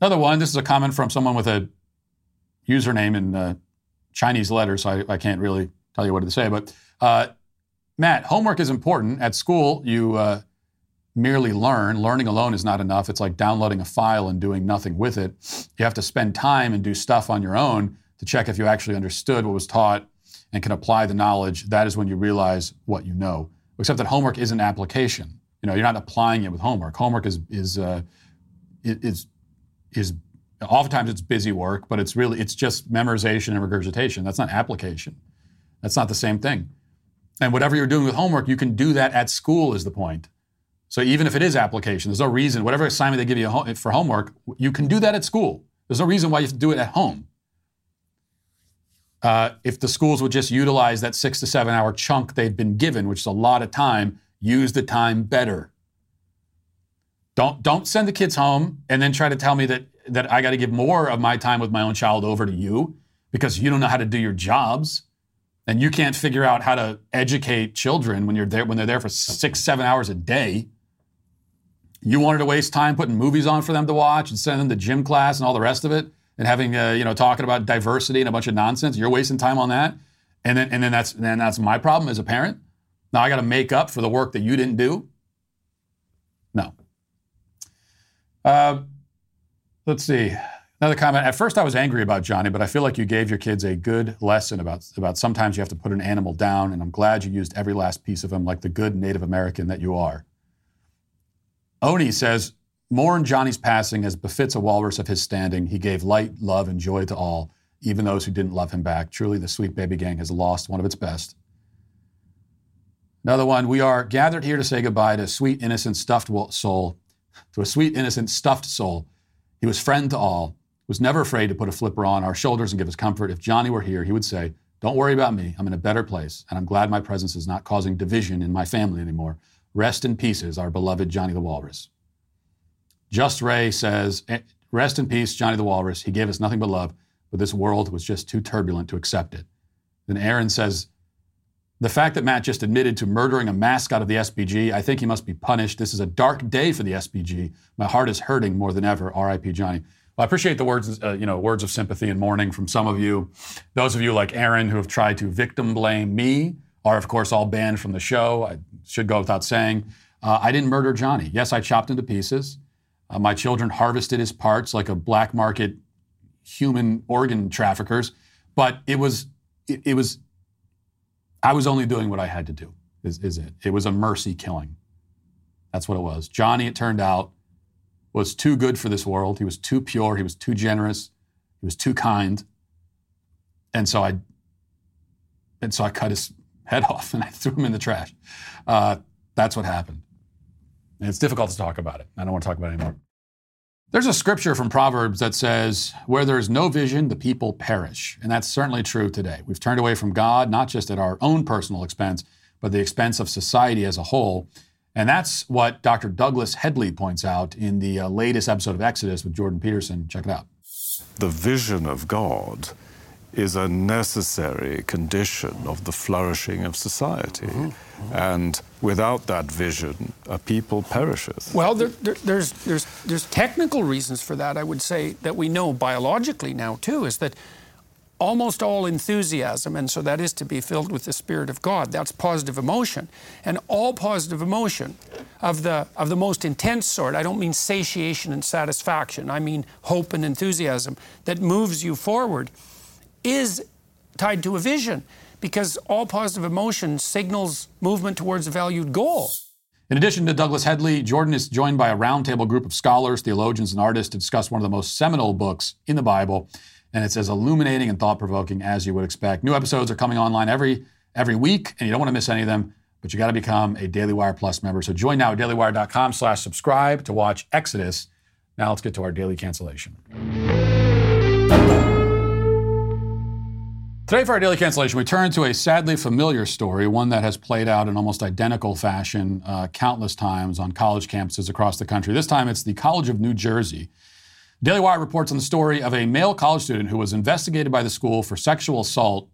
another one. This is a comment from someone with a username in uh, Chinese letters, so I, I, can't really tell you what to say. But uh, Matt, homework is important at school. You uh, merely learn. Learning alone is not enough. It's like downloading a file and doing nothing with it. You have to spend time and do stuff on your own to check if you actually understood what was taught and can apply the knowledge. That is when you realize what you know. Except that homework isn't application. You know, you're not applying it with homework. Homework is is uh, is is oftentimes it's busy work, but it's really it's just memorization and regurgitation. That's not application. That's not the same thing. And whatever you're doing with homework, you can do that at school. Is the point. So even if it is application, there's no reason, whatever assignment they give you for homework, you can do that at school. There's no reason why you have to do it at home. Uh, if the schools would just utilize that six to seven hour chunk they've been given, which is a lot of time, use the time better. Don't, don't send the kids home and then try to tell me that, that I got to give more of my time with my own child over to you because you don't know how to do your jobs and you can't figure out how to educate children when you're there when they're there for six, seven hours a day. You wanted to waste time putting movies on for them to watch and sending them to gym class and all the rest of it, and having uh, you know talking about diversity and a bunch of nonsense. You're wasting time on that, and then and then that's then that's my problem as a parent. Now I got to make up for the work that you didn't do. No. Uh, let's see. Another comment. At first, I was angry about Johnny, but I feel like you gave your kids a good lesson about, about sometimes you have to put an animal down, and I'm glad you used every last piece of him like the good Native American that you are. Oni says, mourn Johnny's passing as befits a walrus of his standing. He gave light, love, and joy to all, even those who didn't love him back. Truly, the Sweet Baby Gang has lost one of its best. Another one, we are gathered here to say goodbye to a sweet, innocent, stuffed soul, to a sweet, innocent, stuffed soul. He was friend to all, was never afraid to put a flipper on our shoulders and give us comfort. If Johnny were here, he would say, Don't worry about me. I'm in a better place, and I'm glad my presence is not causing division in my family anymore. Rest in pieces, our beloved Johnny the Walrus. Just Ray says, eh, Rest in peace, Johnny the Walrus. He gave us nothing but love, but this world was just too turbulent to accept it. Then Aaron says, The fact that Matt just admitted to murdering a mascot of the SBG, I think he must be punished. This is a dark day for the SBG. My heart is hurting more than ever. R.I.P. Johnny. Well, I appreciate the words, uh, you know, words of sympathy and mourning from some of you. Those of you like Aaron who have tried to victim blame me are, of course, all banned from the show. I should go without saying. Uh, I didn't murder Johnny. Yes, I chopped him to pieces. Uh, my children harvested his parts like a black market human organ traffickers, but it was it, it was I was only doing what I had to do. Is, is it? It was a mercy killing. That's what it was. Johnny, it turned out, was too good for this world. He was too pure. He was too generous. He was too kind. And so I, and so I cut his head off and I threw him in the trash. Uh, that's what happened. And it's difficult to talk about it. I don't want to talk about it anymore. There's a scripture from Proverbs that says, Where there is no vision, the people perish. And that's certainly true today. We've turned away from God, not just at our own personal expense, but the expense of society as a whole. And that's what Dr. Douglas Hedley points out in the uh, latest episode of Exodus with Jordan Peterson. Check it out. The vision of God is a necessary condition of the flourishing of society. Mm-hmm. Mm-hmm. And without that vision, a people perisheth. Well, there, there, there's, there's, there's technical reasons for that, I would say, that we know biologically now, too, is that almost all enthusiasm, and so that is to be filled with the Spirit of God. That's positive emotion. And all positive emotion of the, of the most intense sort, I don't mean satiation and satisfaction, I mean hope and enthusiasm that moves you forward is tied to a vision because all positive emotion signals movement towards a valued goal. In addition to Douglas Hedley, Jordan is joined by a roundtable group of scholars, theologians, and artists to discuss one of the most seminal books in the Bible. And it's as illuminating and thought provoking as you would expect. New episodes are coming online every every week, and you don't want to miss any of them. But you got to become a Daily Wire Plus member. So join now at dailywire.com/slash subscribe to watch Exodus. Now let's get to our daily cancellation. Today, for our daily cancellation, we turn to a sadly familiar story, one that has played out in almost identical fashion uh, countless times on college campuses across the country. This time, it's the College of New Jersey. Daily Wire reports on the story of a male college student who was investigated by the school for sexual assault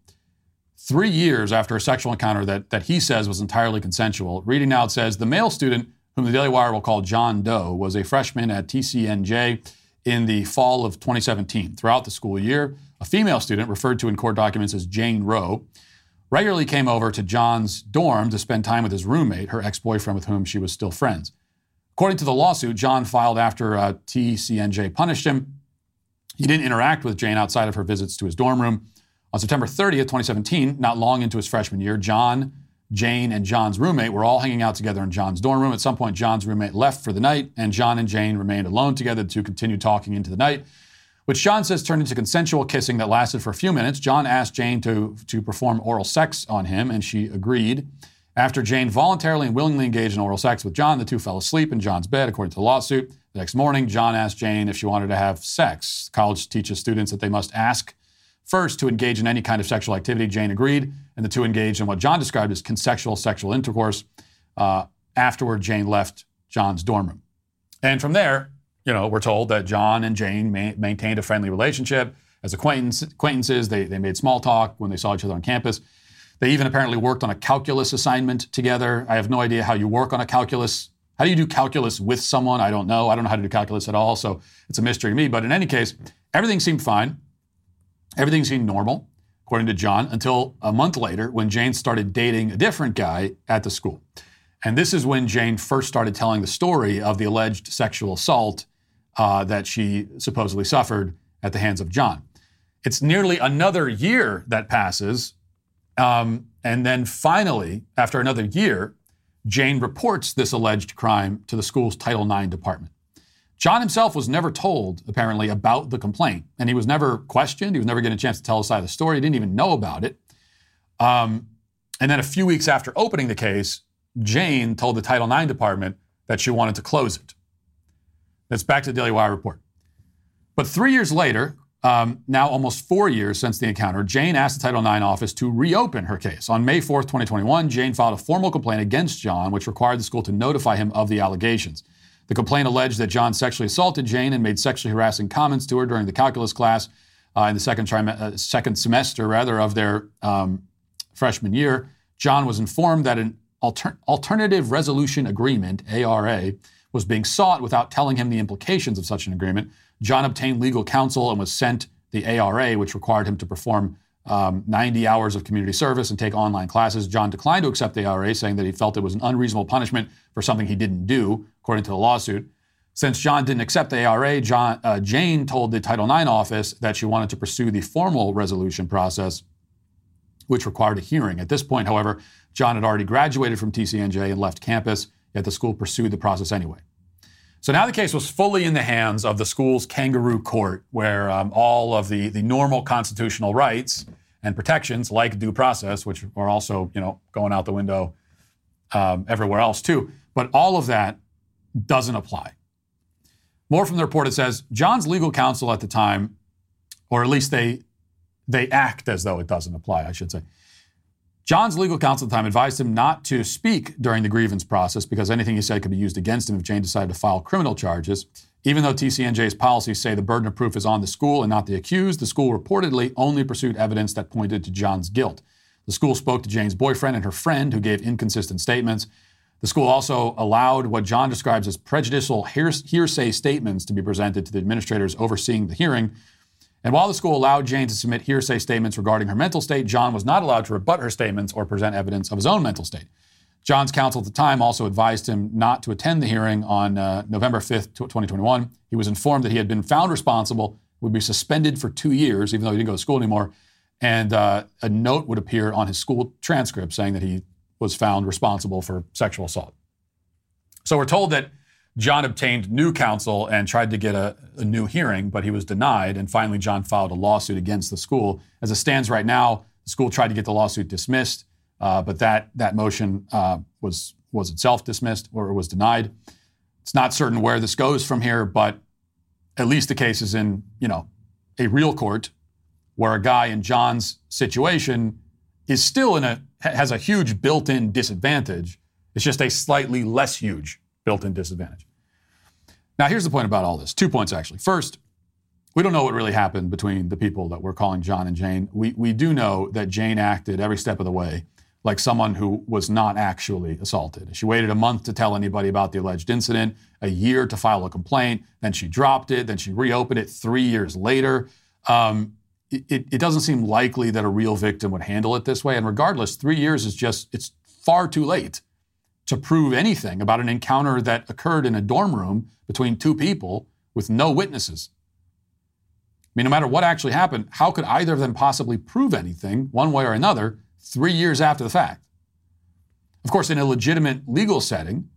three years after a sexual encounter that, that he says was entirely consensual. Reading now, it says the male student, whom the Daily Wire will call John Doe, was a freshman at TCNJ in the fall of 2017. Throughout the school year, a female student, referred to in court documents as Jane Roe, regularly came over to John's dorm to spend time with his roommate, her ex boyfriend with whom she was still friends. According to the lawsuit, John filed after uh, TCNJ punished him. He didn't interact with Jane outside of her visits to his dorm room. On September 30th, 2017, not long into his freshman year, John, Jane, and John's roommate were all hanging out together in John's dorm room. At some point, John's roommate left for the night, and John and Jane remained alone together to continue talking into the night which John says turned into consensual kissing that lasted for a few minutes. John asked Jane to, to perform oral sex on him, and she agreed. After Jane voluntarily and willingly engaged in oral sex with John, the two fell asleep in John's bed, according to the lawsuit. The next morning, John asked Jane if she wanted to have sex. College teaches students that they must ask first to engage in any kind of sexual activity. Jane agreed, and the two engaged in what John described as consensual sexual intercourse. Uh, afterward, Jane left John's dorm room. And from there, you know, we're told that John and Jane ma- maintained a friendly relationship as acquaintance, acquaintances. They, they made small talk when they saw each other on campus. They even apparently worked on a calculus assignment together. I have no idea how you work on a calculus. How do you do calculus with someone? I don't know. I don't know how to do calculus at all, so it's a mystery to me. But in any case, everything seemed fine. Everything seemed normal, according to John, until a month later when Jane started dating a different guy at the school. And this is when Jane first started telling the story of the alleged sexual assault uh, that she supposedly suffered at the hands of John. It's nearly another year that passes. Um, and then finally, after another year, Jane reports this alleged crime to the school's Title IX department. John himself was never told, apparently, about the complaint, and he was never questioned. He was never given a chance to tell his side of the story. He didn't even know about it. Um, and then a few weeks after opening the case, Jane told the Title IX department that she wanted to close it. That's back to the Daily Wire report. But three years later, um, now almost four years since the encounter, Jane asked the Title IX office to reopen her case. On May 4th, 2021, Jane filed a formal complaint against John, which required the school to notify him of the allegations. The complaint alleged that John sexually assaulted Jane and made sexually harassing comments to her during the calculus class uh, in the second, trim- uh, second semester, rather, of their um, freshman year. John was informed that an alter- alternative resolution agreement, ARA, was being sought without telling him the implications of such an agreement. John obtained legal counsel and was sent the ARA, which required him to perform um, 90 hours of community service and take online classes. John declined to accept the ARA, saying that he felt it was an unreasonable punishment for something he didn't do, according to the lawsuit. Since John didn't accept the ARA, John, uh, Jane told the Title IX office that she wanted to pursue the formal resolution process, which required a hearing. At this point, however, John had already graduated from TCNJ and left campus yet the school pursued the process anyway. So now the case was fully in the hands of the school's kangaroo court, where um, all of the, the normal constitutional rights and protections, like due process, which are also you know going out the window um, everywhere else too, but all of that doesn't apply. More from the report. It says John's legal counsel at the time, or at least they they act as though it doesn't apply. I should say. John's legal counsel at the time advised him not to speak during the grievance process because anything he said could be used against him if Jane decided to file criminal charges. Even though TCNJ's policies say the burden of proof is on the school and not the accused, the school reportedly only pursued evidence that pointed to John's guilt. The school spoke to Jane's boyfriend and her friend, who gave inconsistent statements. The school also allowed what John describes as prejudicial hearsay statements to be presented to the administrators overseeing the hearing, and while the school allowed Jane to submit hearsay statements regarding her mental state, John was not allowed to rebut her statements or present evidence of his own mental state. John's counsel at the time also advised him not to attend the hearing on uh, November 5th, 2021. He was informed that he had been found responsible, would be suspended for two years, even though he didn't go to school anymore, and uh, a note would appear on his school transcript saying that he was found responsible for sexual assault. So we're told that John obtained new counsel and tried to get a, a, new hearing, but he was denied. And finally, John filed a lawsuit against the school. As it stands right now, the school tried to get the lawsuit dismissed, uh, but that that motion uh, was was itself dismissed or was denied. It's not certain where this goes from here, but at least the case is in you know a real court where a guy in John's situation is still in a has a huge built-in disadvantage. It's just a slightly less huge built-in disadvantage. Now, here's the point about all this. Two points actually. First, we don't know what really happened between the people that we're calling John and Jane. We we do know that Jane acted every step of the way like someone who was not actually assaulted. She waited a month to tell anybody about the alleged incident, a year to file a complaint, then she dropped it, then she reopened it three years later. Um, it, it doesn't seem likely that a real victim would handle it this way. And regardless, three years is just, it's far too late to prove anything about an encounter that occurred in a dorm room between two people with no witnesses. I mean, no matter what actually happened, how could either of them possibly prove anything, one way or another, three years after the fact? Of course, in a legitimate legal setting,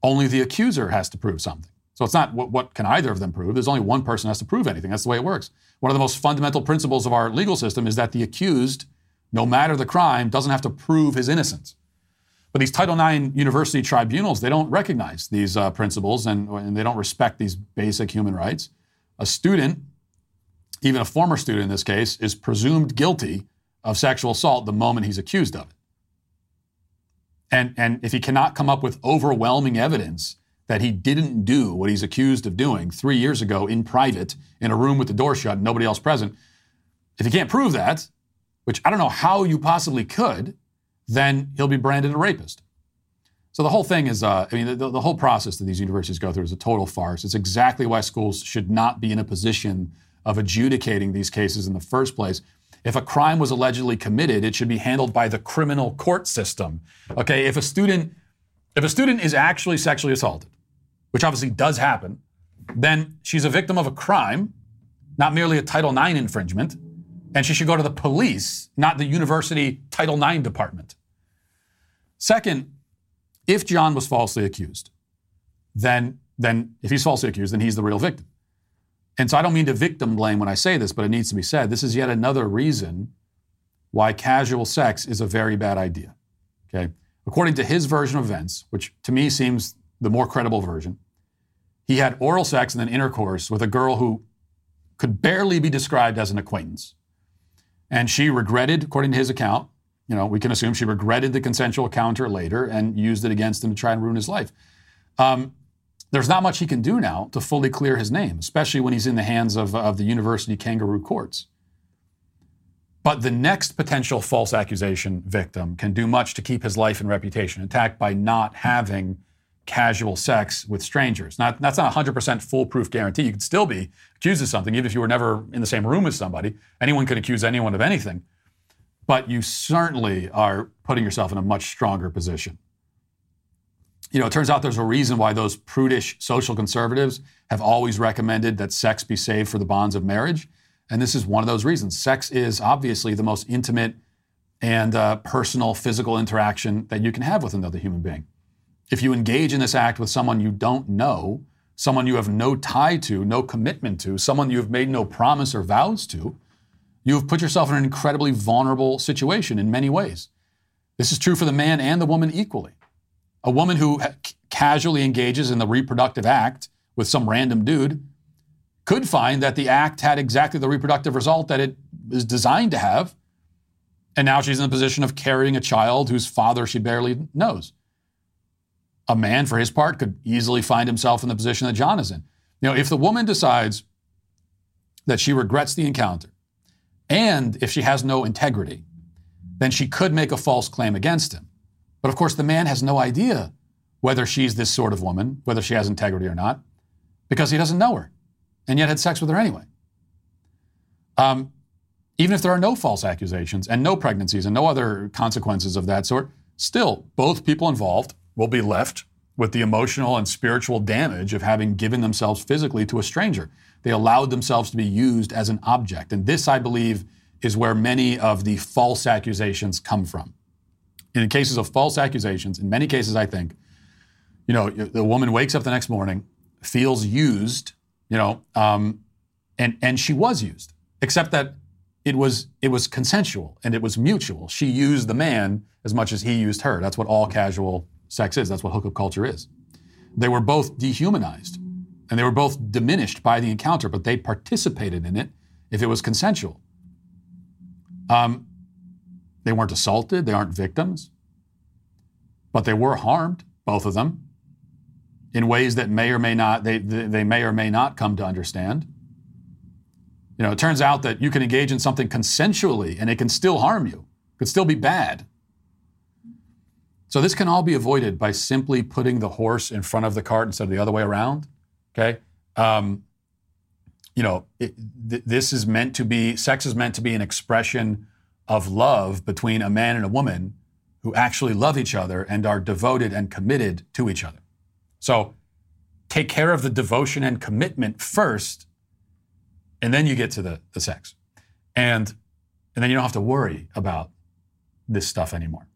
only the accuser has to prove something. So it's not what, what, can either of them prove. There's only one person has to prove anything. That's the way it works. One of the most fundamental principles of our legal system is that the accused, no matter the crime, doesn't have to prove his innocence. But these Title IX university tribunals, they don't recognize these uh, principles and, and they don't respect these basic human rights. A student, even a former student in this case, is presumed guilty of sexual assault the moment he's accused of it. And, and if he cannot come up with overwhelming evidence that he didn't do what he's accused of doing three years ago in private in a room with the door shut nobody else present, if he can't prove that, which I don't know how you possibly could, then he'll be branded a rapist. So the whole thing is, uh, I mean, the, the whole process that these universities go through is a total farce. It's exactly why schools should not be in a position of adjudicating these cases in the first place. If a crime was allegedly committed, it should be handled by the criminal court system. Okay, if a student if a student is actually sexually assaulted, which obviously does happen, then she's a victim of a crime, not merely a Title IX infringement, and she should go to the police, not the university Title IX department. Second, if John was falsely accused, then, then if he's falsely accused, then he's the real victim. And so I don't mean to victim blame when I say this, but it needs to be said. This is yet another reason why casual sex is a very bad idea. Okay? According to his version of events, which to me seems the more credible version, he had oral sex and then intercourse with a girl who could barely be described as an acquaintance. And she regretted, according to his account, you know, we can assume she regretted the consensual encounter later and used it against him to try and ruin his life. Um, there's not much he can do now to fully clear his name, especially when he's in the hands of, of the university kangaroo courts. But the next potential false accusation victim can do much to keep his life and reputation intact by not having casual sex with strangers. Not, that's not a 100% foolproof guarantee. You could still be accused of something, even if you were never in the same room as somebody. Anyone can accuse anyone of anything. But you certainly are putting yourself in a much stronger position. You know, it turns out there's a reason why those prudish social conservatives have always recommended that sex be saved for the bonds of marriage. And this is one of those reasons. Sex is obviously the most intimate and uh, personal physical interaction that you can have with another human being. If you engage in this act with someone you don't know, someone you have no tie to, no commitment to, someone you have made no promise or vows to, you have put yourself in an incredibly vulnerable situation in many ways. This is true for the man and the woman equally. A woman who casually engages in the reproductive act with some random dude could find that the act had exactly the reproductive result that it is designed to have. And now she's in the position of carrying a child whose father she barely knows a man, for his part, could easily find himself in the position that John is in. You know, if the woman decides that she regrets the encounter, and if she has no integrity, then she could make a false claim against him. But of course, the man has no idea whether she's this sort of woman, whether she has integrity or not, because he doesn't know her, and yet had sex with her anyway. Um, even if there are no false accusations and no pregnancies and no other consequences of that sort, still, both people involved will be left with the emotional and spiritual damage of having given themselves physically to a stranger. They allowed themselves to be used as an object. And this, I believe, is where many of the false accusations come from. In cases of false accusations, in many cases, I think, You know, the woman wakes up the next morning, feels used, you know, um, and and she was used, except that it was it was consensual and it was mutual. She used the man as much as he used her. That's what all casual sex is. That's what hookup culture is. They were both dehumanized and they were both diminished by the encounter, but they participated in it if it was consensual. Um, they weren't assaulted, they aren't victims, but they were harmed, both of them, in ways that may or may not they, they may or may not come to understand. You know, it turns out that you can engage in something consensually and it can still harm you. It could still be bad. So this can all be avoided by simply putting the horse in front of the cart instead of the other way around. Okay. Um, you know, it, th- this is meant to be, sex is meant to be an expression of love between a man and a woman who actually love each other and are devoted and committed to each other. So take care of the devotion and commitment first and then you get to the, the sex. And, and then you don't have to worry about this stuff anymore.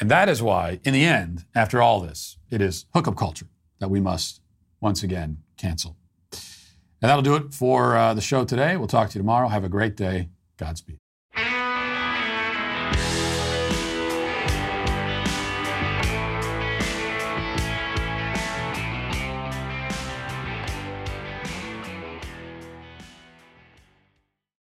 And that is why, in the end, after all this, it is hookup culture that we must once again cancel. And that'll do it for uh, the show today. We'll talk to you tomorrow. Have a great day. Godspeed.